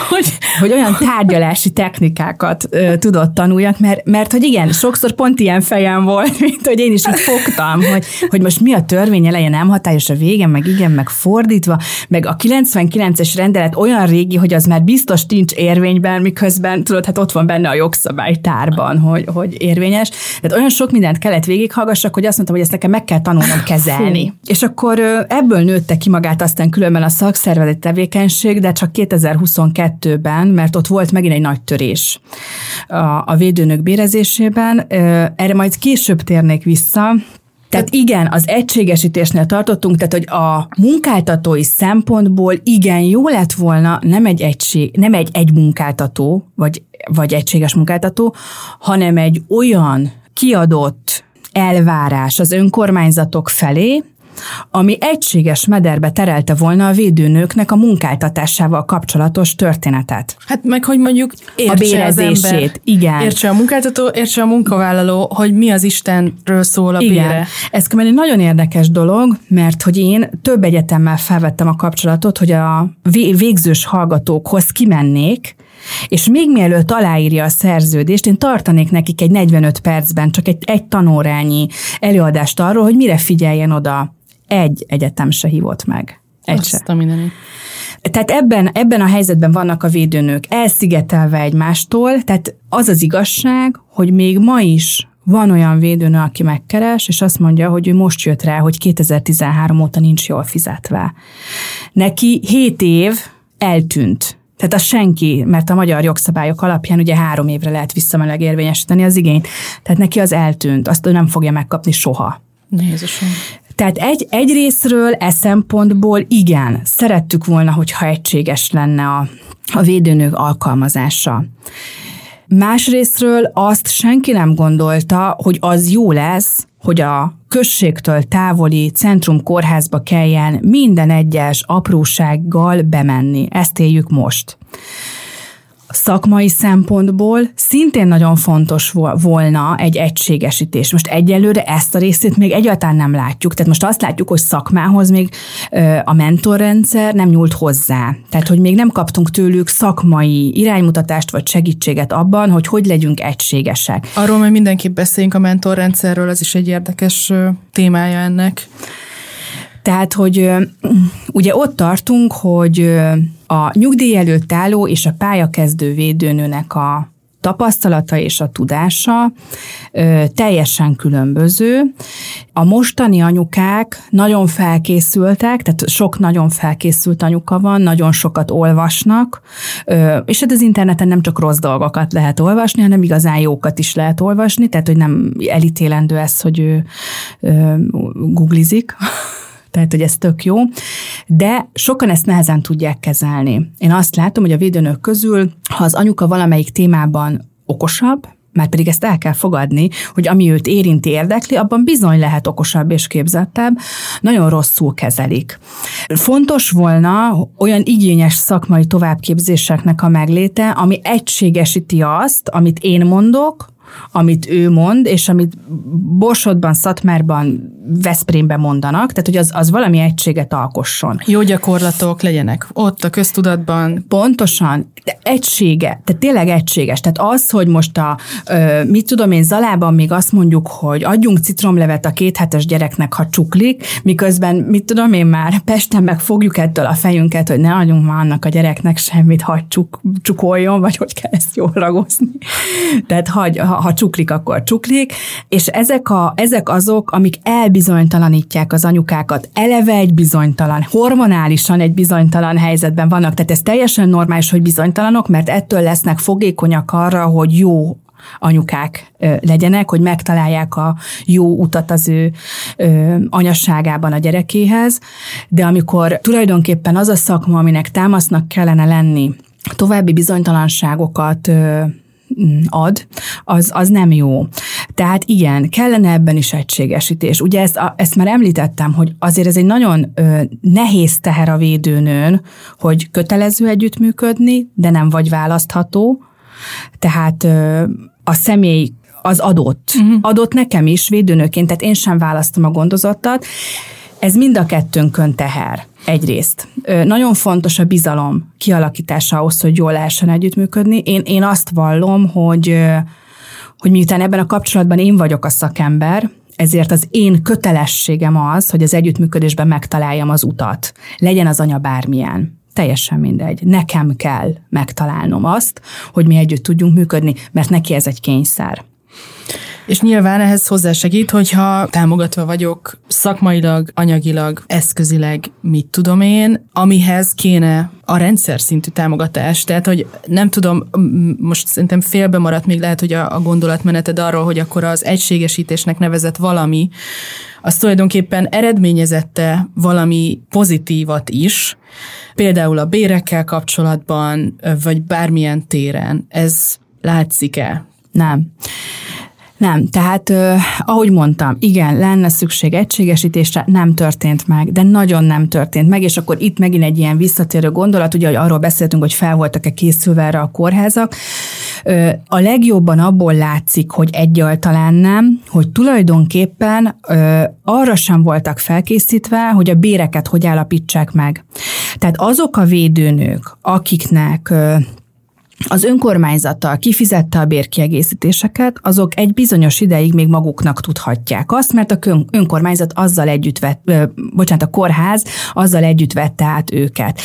hogy, hogy olyan tárgyalás megoldási technikákat ö, tudott tanuljak, mert, mert hogy igen, sokszor pont ilyen fejem volt, mint hogy én is így fogtam, hogy, hogy most mi a törvény eleje nem hatályos a vége, meg igen, meg fordítva, meg a 99-es rendelet olyan régi, hogy az már biztos nincs érvényben, miközben tudod, hát ott van benne a jogszabálytárban, hogy, hogy érvényes. Tehát olyan sok mindent kellett végighallgassak, hogy azt mondtam, hogy ezt nekem meg kell tanulnom kezelni. És akkor ebből nőtte ki magát aztán különben a szakszervezeti tevékenység, de csak 2022-ben, mert ott volt megint egy nagy törés a, a védőnök bérezésében. Erre majd később térnék vissza, tehát igen, az egységesítésnél tartottunk, tehát hogy a munkáltatói szempontból igen, jó lett volna nem egy egység, nem egy egy munkáltató, vagy, vagy egységes munkáltató, hanem egy olyan kiadott elvárás az önkormányzatok felé, ami egységes mederbe terelte volna a védőnőknek a munkáltatásával kapcsolatos történetet.
Hát meg, hogy mondjuk értse a az ember,
igen.
Értse a munkáltató, értse a munkavállaló, hogy mi az Istenről szól a
igen.
bére.
Ez egy nagyon érdekes dolog, mert hogy én több egyetemmel felvettem a kapcsolatot, hogy a végzős hallgatókhoz kimennék, és még mielőtt aláírja a szerződést, én tartanék nekik egy 45 percben csak egy, egy tanórányi előadást arról, hogy mire figyeljen oda. Egy egyetem se hívott meg. Egy
Azt se. A mindenit.
Tehát ebben, ebben a helyzetben vannak a védőnők elszigetelve egymástól, tehát az az igazság, hogy még ma is van olyan védőnő, aki megkeres, és azt mondja, hogy ő most jött rá, hogy 2013 óta nincs jól fizetve. Neki 7 év eltűnt tehát a senki, mert a magyar jogszabályok alapján ugye három évre lehet visszamenőleg érvényesíteni az igényt. Tehát neki az eltűnt, azt nem fogja megkapni soha.
Jézusom.
Tehát egy, egy részről e szempontból igen, szerettük volna, hogyha egységes lenne a, a védőnők alkalmazása. Másrésztről azt senki nem gondolta, hogy az jó lesz, hogy a községtől távoli centrum kórházba kelljen minden egyes aprósággal bemenni. Ezt éljük most szakmai szempontból szintén nagyon fontos volna egy egységesítés. Most egyelőre ezt a részét még egyáltalán nem látjuk. Tehát most azt látjuk, hogy szakmához még a mentorrendszer nem nyúlt hozzá. Tehát, hogy még nem kaptunk tőlük szakmai iránymutatást vagy segítséget abban, hogy hogy legyünk egységesek.
Arról majd mindenképp beszéljünk a mentorrendszerről, ez is egy érdekes témája ennek.
Tehát, hogy ugye ott tartunk, hogy a nyugdíj előtt álló és a pályakezdő védőnőnek a tapasztalata és a tudása ö, teljesen különböző. A mostani anyukák nagyon felkészültek, tehát sok nagyon felkészült anyuka van, nagyon sokat olvasnak, ö, és hát az interneten nem csak rossz dolgokat lehet olvasni, hanem igazán jókat is lehet olvasni, tehát hogy nem elítélendő ez, hogy ő ö, googlizik, tehát hogy ez tök jó, de sokan ezt nehezen tudják kezelni. Én azt látom, hogy a védőnök közül, ha az anyuka valamelyik témában okosabb, mert pedig ezt el kell fogadni, hogy ami őt érinti, érdekli, abban bizony lehet okosabb és képzettebb, nagyon rosszul kezelik. Fontos volna olyan igényes szakmai továbbképzéseknek a megléte, ami egységesíti azt, amit én mondok, amit ő mond, és amit Borsodban, Szatmárban, Veszprémben mondanak, tehát hogy az, az valami egységet alkosson.
Jó gyakorlatok legyenek ott a köztudatban.
Pontosan, de egysége, tehát tényleg egységes. Tehát az, hogy most a, mit tudom én, Zalában még azt mondjuk, hogy adjunk citromlevet a kéthetes gyereknek, ha csuklik, miközben, mit tudom én már, Pesten meg fogjuk ettől a fejünket, hogy ne adjunk már annak a gyereknek semmit, ha csuk, csukoljon, vagy hogy kell ezt jól ragozni. Tehát hagy, ha, ha csuklik, akkor csuklik, és ezek, a, ezek azok, amik elbizonytalanítják az anyukákat. Eleve egy bizonytalan, hormonálisan egy bizonytalan helyzetben vannak, tehát ez teljesen normális, hogy bizonytalanok, mert ettől lesznek fogékonyak arra, hogy jó anyukák legyenek, hogy megtalálják a jó utat az ő anyasságában a gyerekéhez, de amikor tulajdonképpen az a szakma, aminek támasznak kellene lenni, további bizonytalanságokat ad, az, az nem jó. Tehát igen, kellene ebben is egységesítés. Ugye ezt, a, ezt már említettem, hogy azért ez egy nagyon ö, nehéz teher a védőnőn, hogy kötelező együttműködni, de nem vagy választható. Tehát ö, a személy az adott. Uh-huh. Adott nekem is védőnőként, tehát én sem választom a gondozottat. Ez mind a kettőnkön teher. Egyrészt. Nagyon fontos a bizalom kialakítása ahhoz, hogy jól lehessen együttműködni. Én, én azt vallom, hogy, hogy miután ebben a kapcsolatban én vagyok a szakember, ezért az én kötelességem az, hogy az együttműködésben megtaláljam az utat. Legyen az anya bármilyen. Teljesen mindegy. Nekem kell megtalálnom azt, hogy mi együtt tudjunk működni, mert neki ez egy kényszer.
És nyilván ehhez hozzásegít, hogyha támogatva vagyok szakmailag, anyagilag, eszközileg, mit tudom én, amihez kéne a rendszer szintű támogatás. Tehát, hogy nem tudom, most szerintem félbe maradt még lehet, hogy a, a gondolatmeneted arról, hogy akkor az egységesítésnek nevezett valami, az tulajdonképpen eredményezette valami pozitívat is, például a bérekkel kapcsolatban, vagy bármilyen téren. Ez látszik-e?
Nem. Nem, tehát ahogy mondtam, igen, lenne szükség egységesítésre, nem történt meg, de nagyon nem történt meg, és akkor itt megint egy ilyen visszatérő gondolat, ugye, hogy arról beszéltünk, hogy fel voltak-e készülve erre a kórházak. A legjobban abból látszik, hogy egyáltalán nem, hogy tulajdonképpen arra sem voltak felkészítve, hogy a béreket hogy állapítsák meg. Tehát azok a védőnők, akiknek az önkormányzattal kifizette a bérkiegészítéseket, azok egy bizonyos ideig még maguknak tudhatják azt, mert a önkormányzat azzal együtt vett, ö, bocsánat, a kórház azzal együtt vette át őket.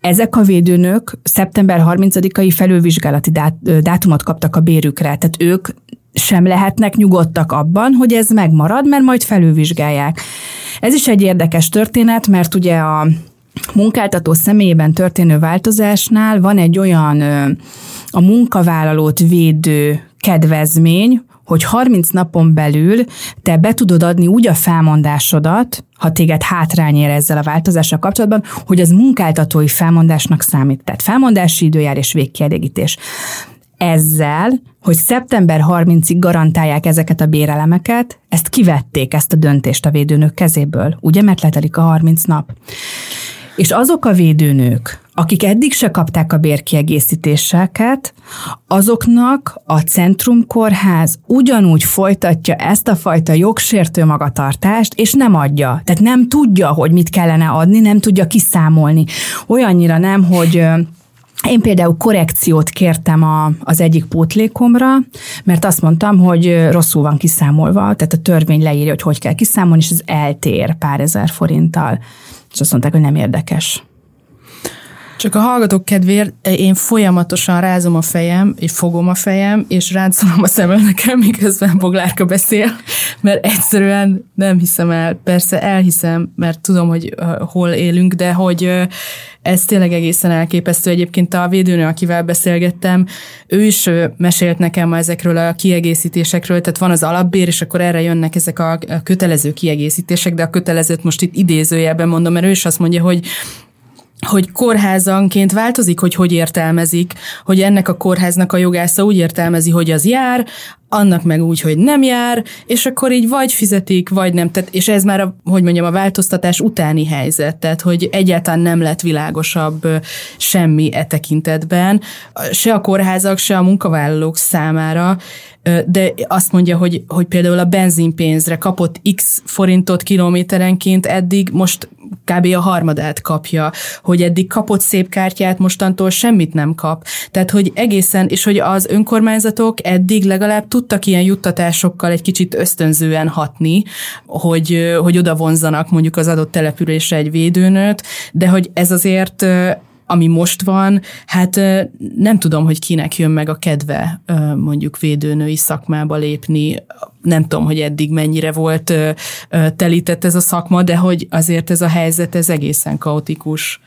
Ezek a védőnök szeptember 30-ai felülvizsgálati dátumot kaptak a bérükre, tehát ők sem lehetnek nyugodtak abban, hogy ez megmarad, mert majd felülvizsgálják. Ez is egy érdekes történet, mert ugye a munkáltató személyében történő változásnál van egy olyan a munkavállalót védő kedvezmény, hogy 30 napon belül te be tudod adni úgy a felmondásodat, ha téged hátrány ezzel a változással kapcsolatban, hogy az munkáltatói felmondásnak számít. Tehát felmondási időjár és végkielégítés. Ezzel, hogy szeptember 30-ig garantálják ezeket a bérelemeket, ezt kivették, ezt a döntést a védőnök kezéből, ugye, mert letelik a 30 nap. És azok a védőnők, akik eddig se kapták a bérkiegészítéseket, azoknak a Centrum Kórház ugyanúgy folytatja ezt a fajta jogsértő magatartást, és nem adja. Tehát nem tudja, hogy mit kellene adni, nem tudja kiszámolni. Olyannyira nem, hogy én például korrekciót kértem a, az egyik pótlékomra, mert azt mondtam, hogy rosszul van kiszámolva, tehát a törvény leírja, hogy hogy kell kiszámolni, és ez eltér pár ezer forinttal és azt mondták, hogy nem érdekes.
Csak a hallgatók kedvéért eh, én folyamatosan rázom a fejem, és fogom a fejem, és ráncolom a szemem nekem, miközben Boglárka beszél, mert egyszerűen nem hiszem el. Persze elhiszem, mert tudom, hogy uh, hol élünk, de hogy uh, ez tényleg egészen elképesztő. Egyébként a védőnő, akivel beszélgettem, ő is mesélt nekem ezekről a kiegészítésekről, tehát van az alapbér, és akkor erre jönnek ezek a kötelező kiegészítések, de a kötelezőt most itt idézőjelben mondom, mert ő is azt mondja, hogy hogy kórházanként változik, hogy hogy értelmezik, hogy ennek a kórháznak a jogásza úgy értelmezi, hogy az jár, annak meg úgy, hogy nem jár, és akkor így vagy fizetik, vagy nem. Tehát, és ez már, a, hogy mondjam, a változtatás utáni helyzet, tehát hogy egyáltalán nem lett világosabb semmi e tekintetben, se a kórházak, se a munkavállalók számára, de azt mondja, hogy, hogy például a benzinpénzre kapott x forintot kilométerenként eddig most kb. a harmadát kapja, hogy eddig kapott szép kártyát, mostantól semmit nem kap. Tehát, hogy egészen, és hogy az önkormányzatok eddig legalább tudtak ilyen juttatásokkal egy kicsit ösztönzően hatni, hogy, hogy oda vonzanak mondjuk az adott településre egy védőnőt, de hogy ez azért ami most van, hát nem tudom, hogy kinek jön meg a kedve mondjuk védőnői szakmába lépni. Nem tudom, hogy eddig mennyire volt telített ez a szakma, de hogy azért ez a helyzet, ez egészen kaotikus.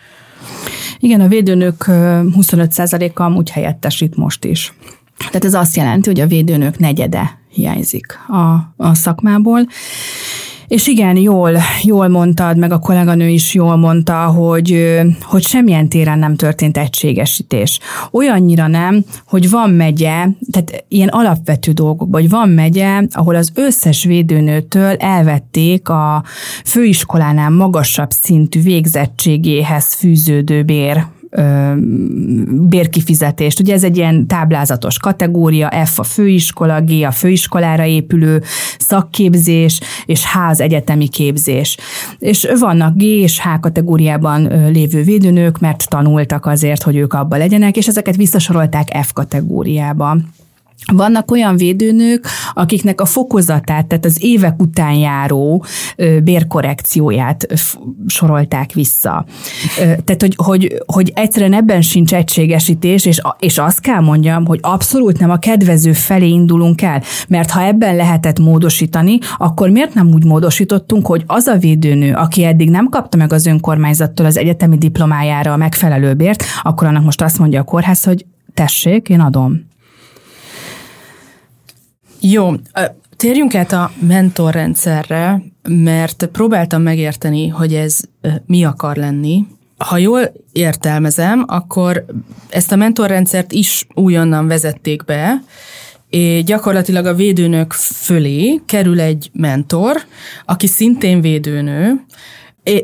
Igen, a védőnők 25%-a amúgy helyettesít most is. Tehát ez azt jelenti, hogy a védőnők negyede hiányzik a, a szakmából. És igen, jól, jól mondtad, meg a kolléganő is jól mondta, hogy, hogy semmilyen téren nem történt egységesítés. Olyannyira nem, hogy van megye, tehát ilyen alapvető dolgok, hogy van megye, ahol az összes védőnőtől elvették a főiskolánál magasabb szintű végzettségéhez fűződő bér bérkifizetést. Ugye ez egy ilyen táblázatos kategória, F a főiskola, G a főiskolára épülő szakképzés, és H az egyetemi képzés. És vannak G és H kategóriában lévő védőnők, mert tanultak azért, hogy ők abba legyenek, és ezeket visszasorolták F kategóriába. Vannak olyan védőnők, akiknek a fokozatát, tehát az évek után járó bérkorrekcióját sorolták vissza. Tehát, hogy, hogy, hogy egyszerűen ebben sincs egységesítés, és, és azt kell mondjam, hogy abszolút nem a kedvező felé indulunk el, mert ha ebben lehetett módosítani, akkor miért nem úgy módosítottunk, hogy az a védőnő, aki eddig nem kapta meg az önkormányzattól az egyetemi diplomájára a megfelelő bért, akkor annak most azt mondja a kórház, hogy tessék, én adom.
Jó, térjünk át a mentorrendszerre, mert próbáltam megérteni, hogy ez mi akar lenni. Ha jól értelmezem, akkor ezt a mentorrendszert is újonnan vezették be, és gyakorlatilag a védőnök fölé kerül egy mentor, aki szintén védőnő,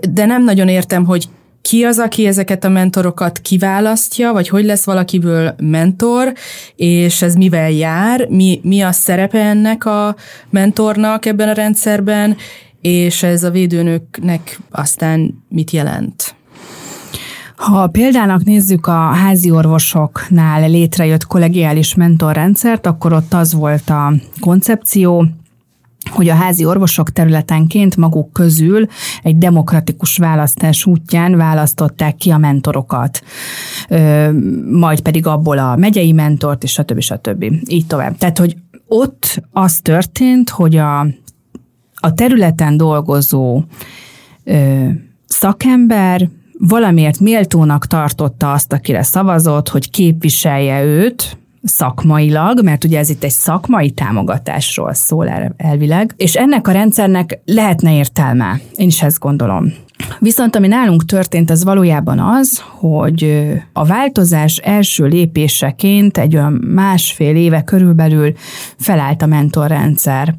de nem nagyon értem, hogy ki az, aki ezeket a mentorokat kiválasztja, vagy hogy lesz valakiből mentor, és ez mivel jár, mi, mi a szerepe ennek a mentornak ebben a rendszerben, és ez a védőnöknek aztán mit jelent?
Ha példának nézzük a házi orvosoknál létrejött kollegiális mentorrendszert, akkor ott az volt a koncepció, hogy a házi orvosok területenként maguk közül egy demokratikus választás útján választották ki a mentorokat, majd pedig abból a megyei mentort, és stb. stb. Így tovább. Tehát, hogy ott az történt, hogy a, a területen dolgozó ö, szakember valamiért méltónak tartotta azt, akire szavazott, hogy képviselje őt, szakmailag, mert ugye ez itt egy szakmai támogatásról szól elvileg, és ennek a rendszernek lehetne értelme. Én is ezt gondolom. Viszont ami nálunk történt, az valójában az, hogy a változás első lépéseként egy olyan másfél éve körülbelül felállt a mentorrendszer,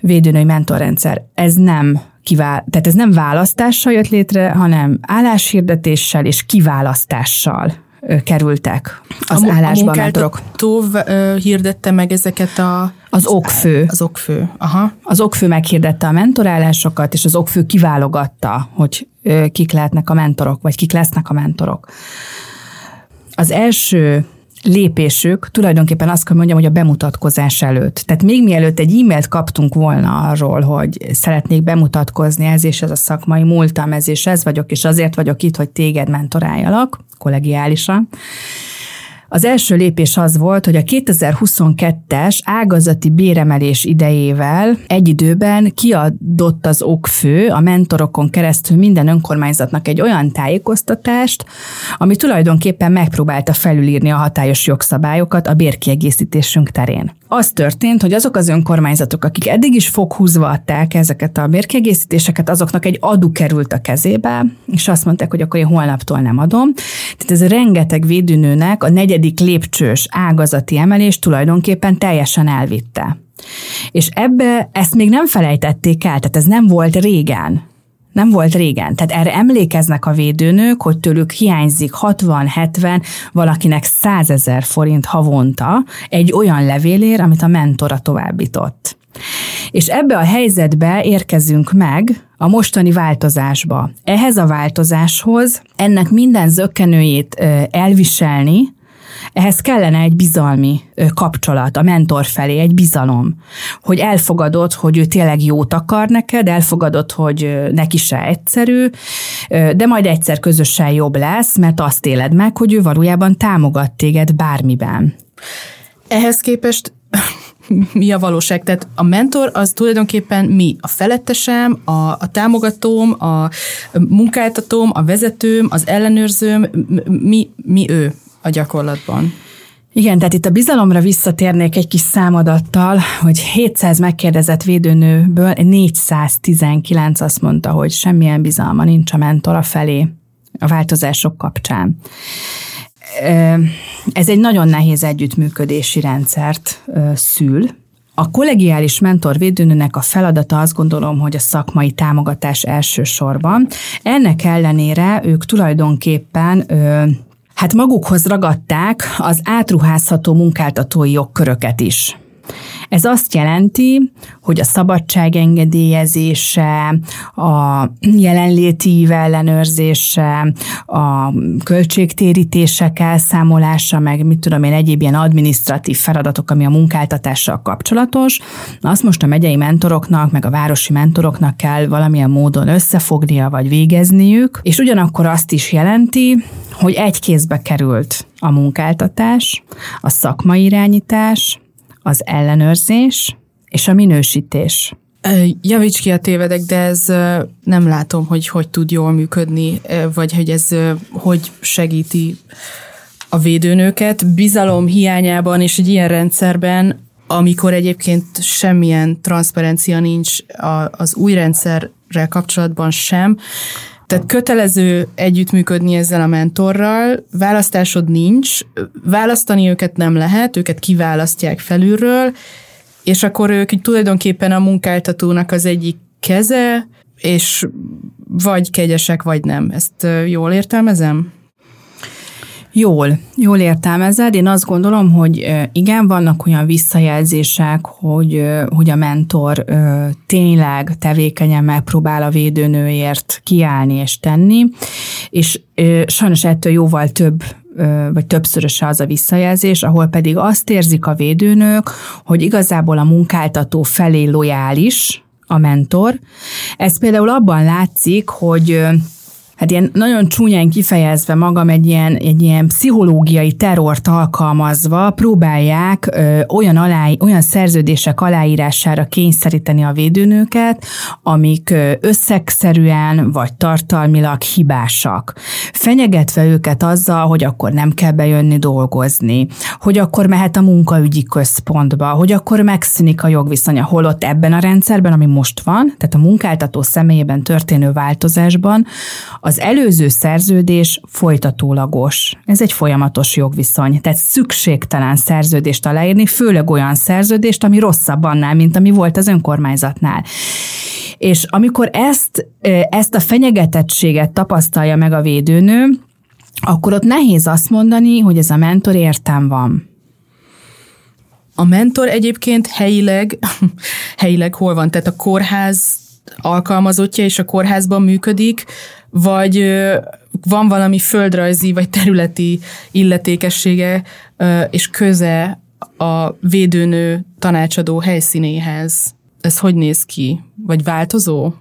védőnői mentorrendszer. Ez nem kivál, tehát ez nem választással jött létre, hanem álláshirdetéssel és kiválasztással kerültek az a, állásba a mentorok.
A hirdette meg ezeket a...
Az okfő.
Az okfő, aha.
Az okfő meghirdette a mentorállásokat, és az okfő kiválogatta, hogy kik lehetnek a mentorok, vagy kik lesznek a mentorok. Az első lépésük tulajdonképpen azt kell mondjam, hogy a bemutatkozás előtt. Tehát még mielőtt egy e-mailt kaptunk volna arról, hogy szeretnék bemutatkozni, ez és ez a szakmai múltam, ez és ez vagyok, és azért vagyok itt, hogy téged mentoráljalak, kollegiálisan, az első lépés az volt, hogy a 2022-es ágazati béremelés idejével egy időben kiadott az okfő a mentorokon keresztül minden önkormányzatnak egy olyan tájékoztatást, ami tulajdonképpen megpróbálta felülírni a hatályos jogszabályokat a bérkiegészítésünk terén. Az történt, hogy azok az önkormányzatok, akik eddig is foghúzva adták ezeket a bérkiegészítéseket, azoknak egy adu került a kezébe, és azt mondták, hogy akkor én holnaptól nem adom. Tehát ez rengeteg védőnőnek a negyedik negyedik lépcsős ágazati emelés tulajdonképpen teljesen elvitte. És ebbe ezt még nem felejtették el, tehát ez nem volt régen. Nem volt régen. Tehát erre emlékeznek a védőnők, hogy tőlük hiányzik 60-70, valakinek 100 ezer forint havonta egy olyan levélér, amit a mentora továbbított. És ebbe a helyzetbe érkezünk meg a mostani változásba. Ehhez a változáshoz ennek minden zökkenőjét elviselni, ehhez kellene egy bizalmi kapcsolat a mentor felé, egy bizalom, hogy elfogadod, hogy ő tényleg jót akar neked, elfogadod, hogy neki se egyszerű, de majd egyszer közösen jobb lesz, mert azt éled meg, hogy ő valójában támogat téged bármiben.
Ehhez képest mi a valóság? Tehát a mentor az tulajdonképpen mi? A felettesem, a, a támogatóm, a munkáltatóm, a vezetőm, az ellenőrzőm, mi, mi ő? A gyakorlatban.
Igen, tehát itt a bizalomra visszatérnék egy kis számadattal, hogy 700 megkérdezett védőnőből 419 azt mondta, hogy semmilyen bizalma nincs a mentora felé a változások kapcsán. Ez egy nagyon nehéz együttműködési rendszert szül, a kollegiális mentor védőnőnek a feladata azt gondolom, hogy a szakmai támogatás elsősorban. Ennek ellenére ők tulajdonképpen hát magukhoz ragadták az átruházható munkáltatói jogköröket is. Ez azt jelenti, hogy a szabadság engedélyezése, a jelenléti ellenőrzése, a költségtérítések elszámolása, meg mit tudom én, egyéb ilyen administratív feladatok, ami a munkáltatással kapcsolatos, azt most a megyei mentoroknak, meg a városi mentoroknak kell valamilyen módon összefognia vagy végezniük, és ugyanakkor azt is jelenti, hogy egy kézbe került a munkáltatás, a szakmai irányítás, az ellenőrzés és a minősítés.
Javíts ki a tévedek, de ez nem látom, hogy hogy tud jól működni, vagy hogy ez hogy segíti a védőnőket. Bizalom hiányában és egy ilyen rendszerben, amikor egyébként semmilyen transzparencia nincs az új rendszerrel kapcsolatban sem, Tehát kötelező együttműködni ezzel a mentorral, választásod nincs, választani őket nem lehet, őket kiválasztják felülről, és akkor ők így tulajdonképpen a munkáltatónak az egyik keze, és vagy kegyesek, vagy nem. Ezt jól értelmezem?
Jól, jól értelmezed. Én azt gondolom, hogy igen, vannak olyan visszajelzések, hogy, hogy a mentor tényleg tevékenyen megpróbál a védőnőért kiállni és tenni, és sajnos ettől jóval több vagy többszöröse az a visszajelzés, ahol pedig azt érzik a védőnők, hogy igazából a munkáltató felé lojális a mentor. Ez például abban látszik, hogy hát ilyen nagyon csúnyán kifejezve magam egy ilyen, egy ilyen pszichológiai terrort alkalmazva próbálják ö, olyan, alá, olyan szerződések aláírására kényszeríteni a védőnőket, amik összegszerűen vagy tartalmilag hibásak. Fenyegetve őket azzal, hogy akkor nem kell bejönni dolgozni, hogy akkor mehet a munkaügyi központba, hogy akkor megszűnik a jogviszonya, holott ebben a rendszerben, ami most van, tehát a munkáltató személyében történő változásban, az előző szerződés folytatólagos. Ez egy folyamatos jogviszony, tehát szükségtelen szerződést aláírni, főleg olyan szerződést, ami rosszabb annál, mint ami volt az önkormányzatnál. És amikor ezt, ezt a fenyegetettséget tapasztalja meg a védőnő, akkor ott nehéz azt mondani, hogy ez a mentor értem van.
A mentor egyébként helyileg, helyileg hol van? Tehát a kórház alkalmazottja és a kórházban működik, vagy van valami földrajzi vagy területi illetékessége és köze a védőnő tanácsadó helyszínéhez. Ez hogy néz ki? Vagy változó?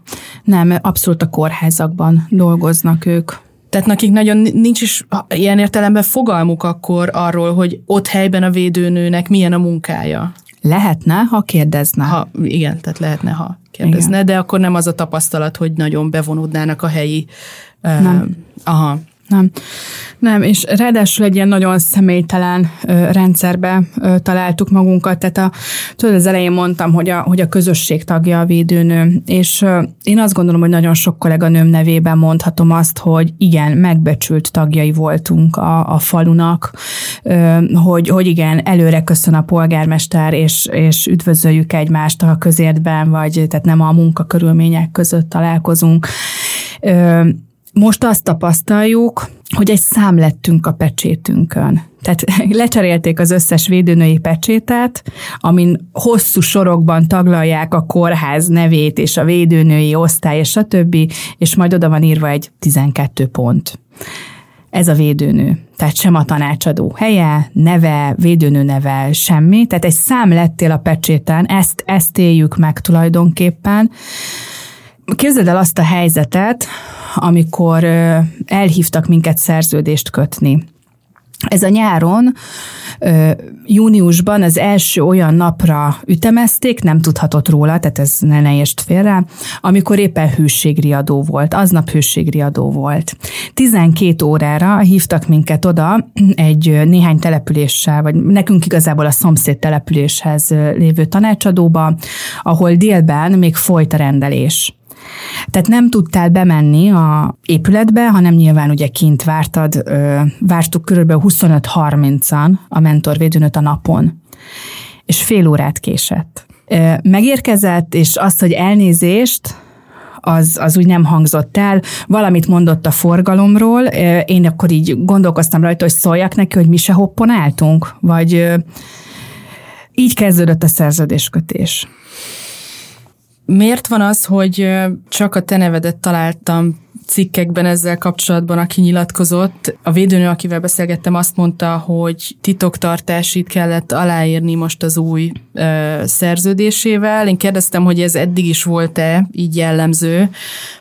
Nem, abszolút a kórházakban dolgoznak ők.
Tehát nekik nagyon nincs is ilyen értelemben fogalmuk akkor arról, hogy ott helyben a védőnőnek milyen a munkája.
Lehetne, ha kérdezne.
Ha, igen, tehát lehetne, ha kérdezne, igen. de akkor nem az a tapasztalat, hogy nagyon bevonódnának a helyi...
Nem. Uh,
aha.
Nem. Nem, és ráadásul egy ilyen nagyon személytelen ö, rendszerbe ö, találtuk magunkat, tehát a, tudod, az elején mondtam, hogy a, hogy a közösség tagja a védőnő, és ö, én azt gondolom, hogy nagyon sok kollega nőm nevében mondhatom azt, hogy igen, megbecsült tagjai voltunk a, a falunak, ö, hogy, hogy igen, előre köszön a polgármester, és, és üdvözöljük egymást a közértben, vagy tehát nem a munkakörülmények között találkozunk. Ö, most azt tapasztaljuk, hogy egy szám lettünk a pecsétünkön. Tehát lecserélték az összes védőnői pecsétet, amin hosszú sorokban taglalják a kórház nevét és a védőnői osztály és a többi, és majd oda van írva egy 12 pont. Ez a védőnő. Tehát sem a tanácsadó helye, neve, védőnő neve, semmi. Tehát egy szám lettél a pecséten, ezt, ezt éljük meg tulajdonképpen. Képzeld el azt a helyzetet, amikor elhívtak minket szerződést kötni. Ez a nyáron, júniusban az első olyan napra ütemezték, nem tudhatott róla, tehát ez ne, ne értsd félre, amikor éppen hőségriadó volt, aznap hőségriadó volt. 12 órára hívtak minket oda egy néhány településsel, vagy nekünk igazából a szomszéd településhez lévő tanácsadóba, ahol délben még folyt a rendelés. Tehát nem tudtál bemenni a épületbe, hanem nyilván ugye kint vártad, vártuk körülbelül 25-30-an a mentorvédőnöt a napon, és fél órát késett. Megérkezett, és azt, hogy elnézést, az, az úgy nem hangzott el. Valamit mondott a forgalomról, én akkor így gondolkoztam rajta, hogy szóljak neki, hogy mi se hopponáltunk, vagy így kezdődött a szerződéskötés.
Miért van az, hogy csak a te nevedet találtam cikkekben ezzel kapcsolatban, aki nyilatkozott. A védőnő, akivel beszélgettem, azt mondta, hogy titoktartásit kellett aláírni most az új ö, szerződésével. Én kérdeztem, hogy ez eddig is volt-e így jellemző,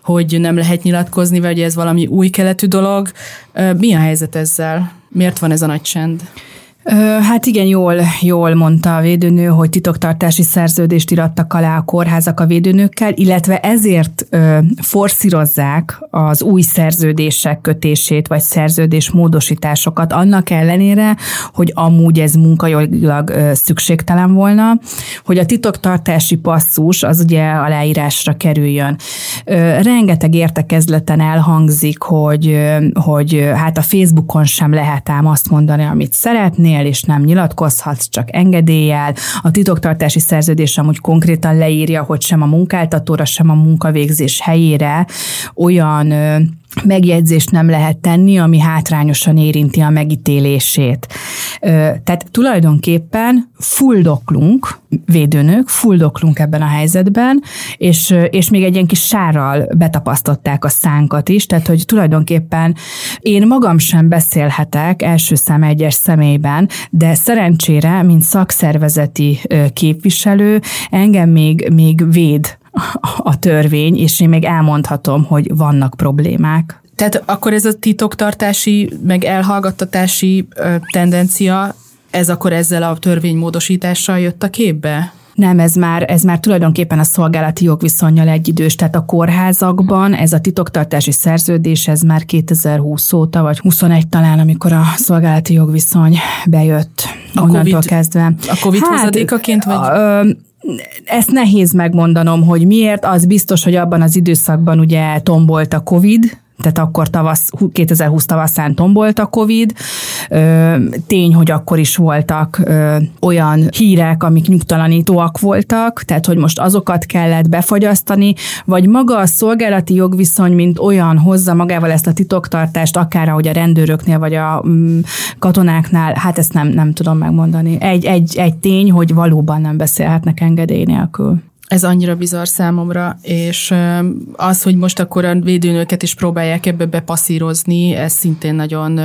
hogy nem lehet nyilatkozni, vagy ez valami új keletű dolog. Ö, mi a helyzet ezzel? Miért van ez a nagy csend?
Hát igen, jól, jól mondta a védőnő, hogy titoktartási szerződést irattak alá a kórházak a védőnőkkel, illetve ezért ö, forszírozzák az új szerződések kötését, vagy szerződés módosításokat, annak ellenére, hogy amúgy ez munkajogilag ö, szükségtelen volna, hogy a titoktartási passzus az ugye a leírásra kerüljön. Ö, rengeteg értekezleten elhangzik, hogy, ö, hogy hát a Facebookon sem lehet ám azt mondani, amit szeretné, ennél, és nem nyilatkozhatsz, csak engedéllyel. A titoktartási szerződés amúgy konkrétan leírja, hogy sem a munkáltatóra, sem a munkavégzés helyére olyan megjegyzést nem lehet tenni, ami hátrányosan érinti a megítélését. Tehát tulajdonképpen fuldoklunk, védőnök, fuldoklunk ebben a helyzetben, és, és még egy ilyen kis sárral betapasztották a szánkat is, tehát hogy tulajdonképpen én magam sem beszélhetek első szem egyes személyben, de szerencsére, mint szakszervezeti képviselő, engem még, még véd a törvény, és én még elmondhatom, hogy vannak problémák.
Tehát akkor ez a titoktartási, meg elhallgattatási tendencia, ez akkor ezzel a törvénymódosítással jött a képbe?
Nem, ez már, ez már tulajdonképpen a szolgálati jogviszonyjal egyidős, tehát a kórházakban ez a titoktartási szerződés, ez már 2020 óta, vagy 21 talán, amikor a szolgálati jogviszony bejött a onnantól COVID, kezdve.
A COVID hát, hozadékaként, vagy?
Ö, ezt nehéz megmondanom, hogy miért. Az biztos, hogy abban az időszakban ugye tombolt a COVID, tehát akkor tavasz, 2020 tavaszán tombolt a Covid. Tény, hogy akkor is voltak olyan hírek, amik nyugtalanítóak voltak, tehát hogy most azokat kellett befagyasztani, vagy maga a szolgálati jogviszony, mint olyan hozza magával ezt a titoktartást, akár ahogy a rendőröknél, vagy a mm, katonáknál, hát ezt nem, nem tudom megmondani. Egy, egy, egy tény, hogy valóban nem beszélhetnek engedély nélkül.
Ez annyira bizarr számomra, és az, hogy most akkor a védőnőket is próbálják ebbe bepasszírozni, ez szintén nagyon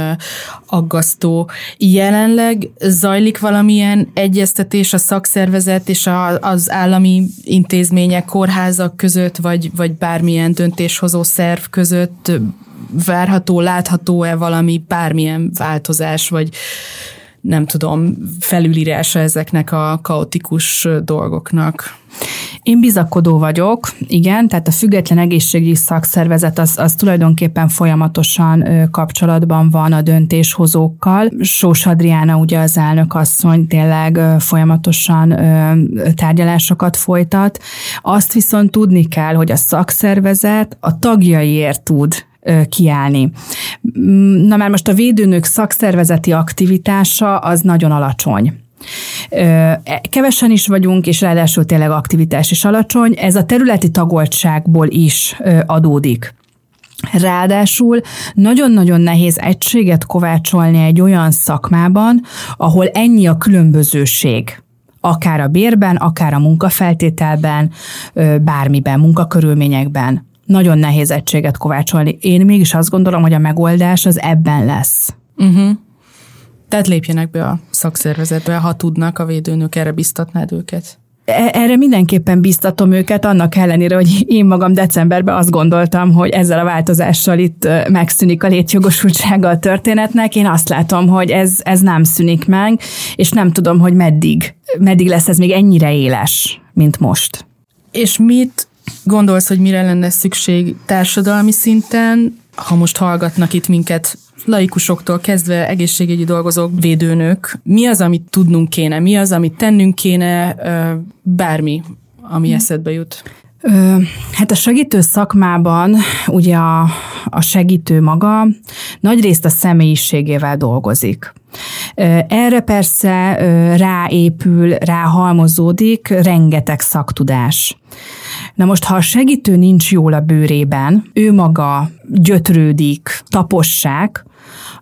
aggasztó. Jelenleg zajlik valamilyen egyeztetés a szakszervezet és az állami intézmények, kórházak között, vagy, vagy bármilyen döntéshozó szerv között várható, látható-e valami bármilyen változás, vagy nem tudom, felülírása ezeknek a kaotikus dolgoknak?
Én bizakodó vagyok, igen, tehát a független egészségügyi szakszervezet az, az tulajdonképpen folyamatosan kapcsolatban van a döntéshozókkal. Sós Adriána, ugye az elnök asszony tényleg folyamatosan tárgyalásokat folytat. Azt viszont tudni kell, hogy a szakszervezet a tagjaiért tud kiállni. Na már most a védőnök szakszervezeti aktivitása az nagyon alacsony. Kevesen is vagyunk, és ráadásul tényleg aktivitás is alacsony. Ez a területi tagoltságból is adódik. Ráadásul nagyon-nagyon nehéz egységet kovácsolni egy olyan szakmában, ahol ennyi a különbözőség akár a bérben, akár a munkafeltételben, bármiben, munkakörülményekben nagyon nehéz egységet kovácsolni. Én mégis azt gondolom, hogy a megoldás az ebben lesz.
Uh-huh. Tehát lépjenek be a szakszervezetbe, ha tudnak, a védőnök erre biztatnád őket?
E, erre mindenképpen biztatom őket, annak ellenére, hogy én magam decemberben azt gondoltam, hogy ezzel a változással itt megszűnik a létjogosultsága a történetnek. Én azt látom, hogy ez, ez nem szűnik meg, és nem tudom, hogy meddig, meddig lesz ez még ennyire éles, mint most.
És mit gondolsz, hogy mire lenne szükség társadalmi szinten, ha most hallgatnak itt minket laikusoktól kezdve egészségügyi dolgozók, védőnök, mi az, amit tudnunk kéne, mi az, amit tennünk kéne, bármi, ami hm. eszedbe jut?
Hát a segítő szakmában ugye a, a segítő maga nagyrészt a személyiségével dolgozik. Erre persze ráépül, ráhalmozódik rengeteg szaktudás. Na most, ha a segítő nincs jól a bőrében, ő maga gyötrődik, tapossák,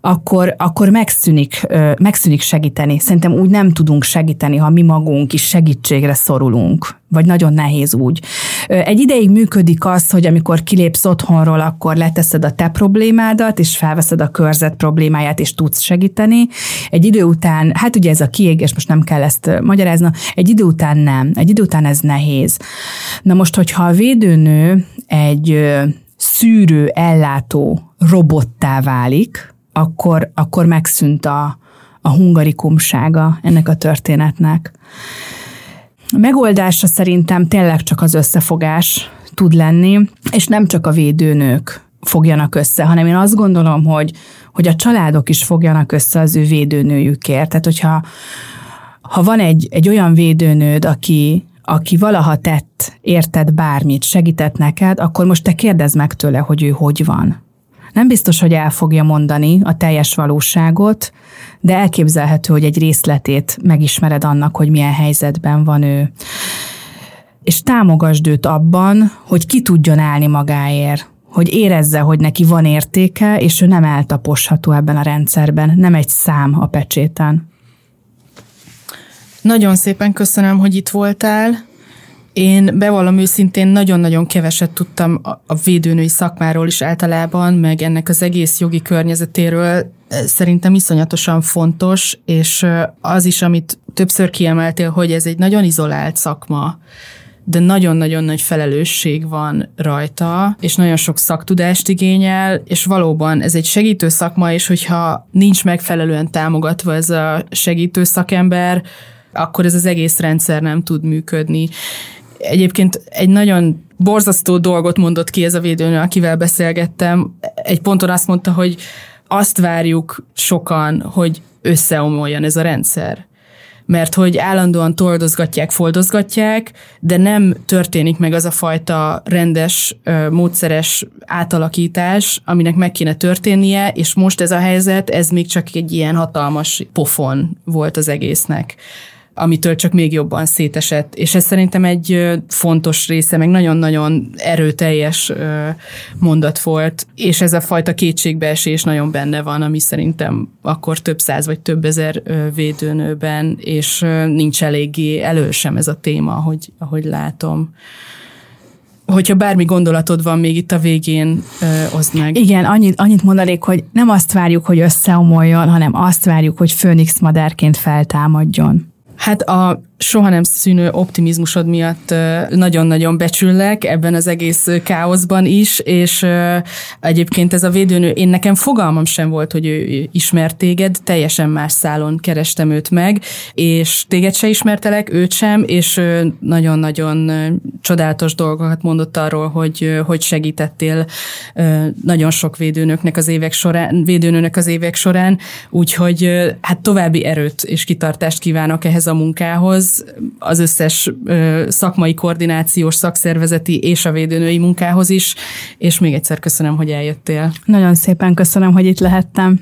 akkor, akkor megszűnik, megszűnik segíteni. Szerintem úgy nem tudunk segíteni, ha mi magunk is segítségre szorulunk, vagy nagyon nehéz úgy. Egy ideig működik az, hogy amikor kilépsz otthonról, akkor leteszed a te problémádat, és felveszed a körzet problémáját, és tudsz segíteni. Egy idő után, hát ugye ez a kiégés, most nem kell ezt magyarázni, egy idő után nem. Egy idő után ez nehéz. Na most, hogyha a védőnő egy szűrő, ellátó robottá válik, akkor, akkor megszűnt a, a hungarikumsága ennek a történetnek. A megoldása szerintem tényleg csak az összefogás tud lenni, és nem csak a védőnők fogjanak össze, hanem én azt gondolom, hogy, hogy a családok is fogjanak össze az ő védőnőjükért. Tehát, hogyha ha van egy, egy olyan védőnőd, aki, aki valaha tett, érted bármit, segített neked, akkor most te kérdezd meg tőle, hogy ő hogy van. Nem biztos, hogy el fogja mondani a teljes valóságot, de elképzelhető, hogy egy részletét megismered annak, hogy milyen helyzetben van ő. És támogasd őt abban, hogy ki tudjon állni magáért, hogy érezze, hogy neki van értéke, és ő nem eltaposható ebben a rendszerben, nem egy szám a pecséten.
Nagyon szépen köszönöm, hogy itt voltál. Én bevallom őszintén nagyon-nagyon keveset tudtam a védőnői szakmáról is általában, meg ennek az egész jogi környezetéről. Szerintem iszonyatosan fontos, és az is, amit többször kiemeltél, hogy ez egy nagyon izolált szakma de nagyon-nagyon nagy felelősség van rajta, és nagyon sok szaktudást igényel, és valóban ez egy segítő szakma, és hogyha nincs megfelelően támogatva ez a segítő szakember, akkor ez az egész rendszer nem tud működni. Egyébként egy nagyon borzasztó dolgot mondott ki ez a védőnő, akivel beszélgettem. Egy ponton azt mondta, hogy azt várjuk sokan, hogy összeomoljon ez a rendszer mert hogy állandóan toldozgatják, foldozgatják, de nem történik meg az a fajta rendes, módszeres átalakítás, aminek meg kéne történnie, és most ez a helyzet, ez még csak egy ilyen hatalmas pofon volt az egésznek amitől csak még jobban szétesett. És ez szerintem egy fontos része, meg nagyon-nagyon erőteljes mondat volt, és ez a fajta kétségbeesés nagyon benne van, ami szerintem akkor több száz vagy több ezer védőnőben, és nincs eléggé elő sem ez a téma, ahogy, ahogy látom hogyha bármi gondolatod van még itt a végén, oszd meg.
Igen, annyit, annyit mondanék, hogy nem azt várjuk, hogy összeomoljon, hanem azt várjuk, hogy főnix madárként feltámadjon.
Hát a soha nem szűnő optimizmusod miatt nagyon-nagyon becsüllek ebben az egész káoszban is, és egyébként ez a védőnő, én nekem fogalmam sem volt, hogy ő ismert téged, teljesen más szálon kerestem őt meg, és téged se ismertelek, őt sem, és nagyon-nagyon csodálatos dolgokat mondott arról, hogy, hogy segítettél nagyon sok védőnöknek az évek során, védőnőnek az évek során, úgyhogy hát további erőt és kitartást kívánok ehhez a munkához, az összes szakmai koordinációs, szakszervezeti és a védőnői munkához is, és még egyszer köszönöm, hogy eljöttél.
Nagyon szépen köszönöm, hogy itt lehettem.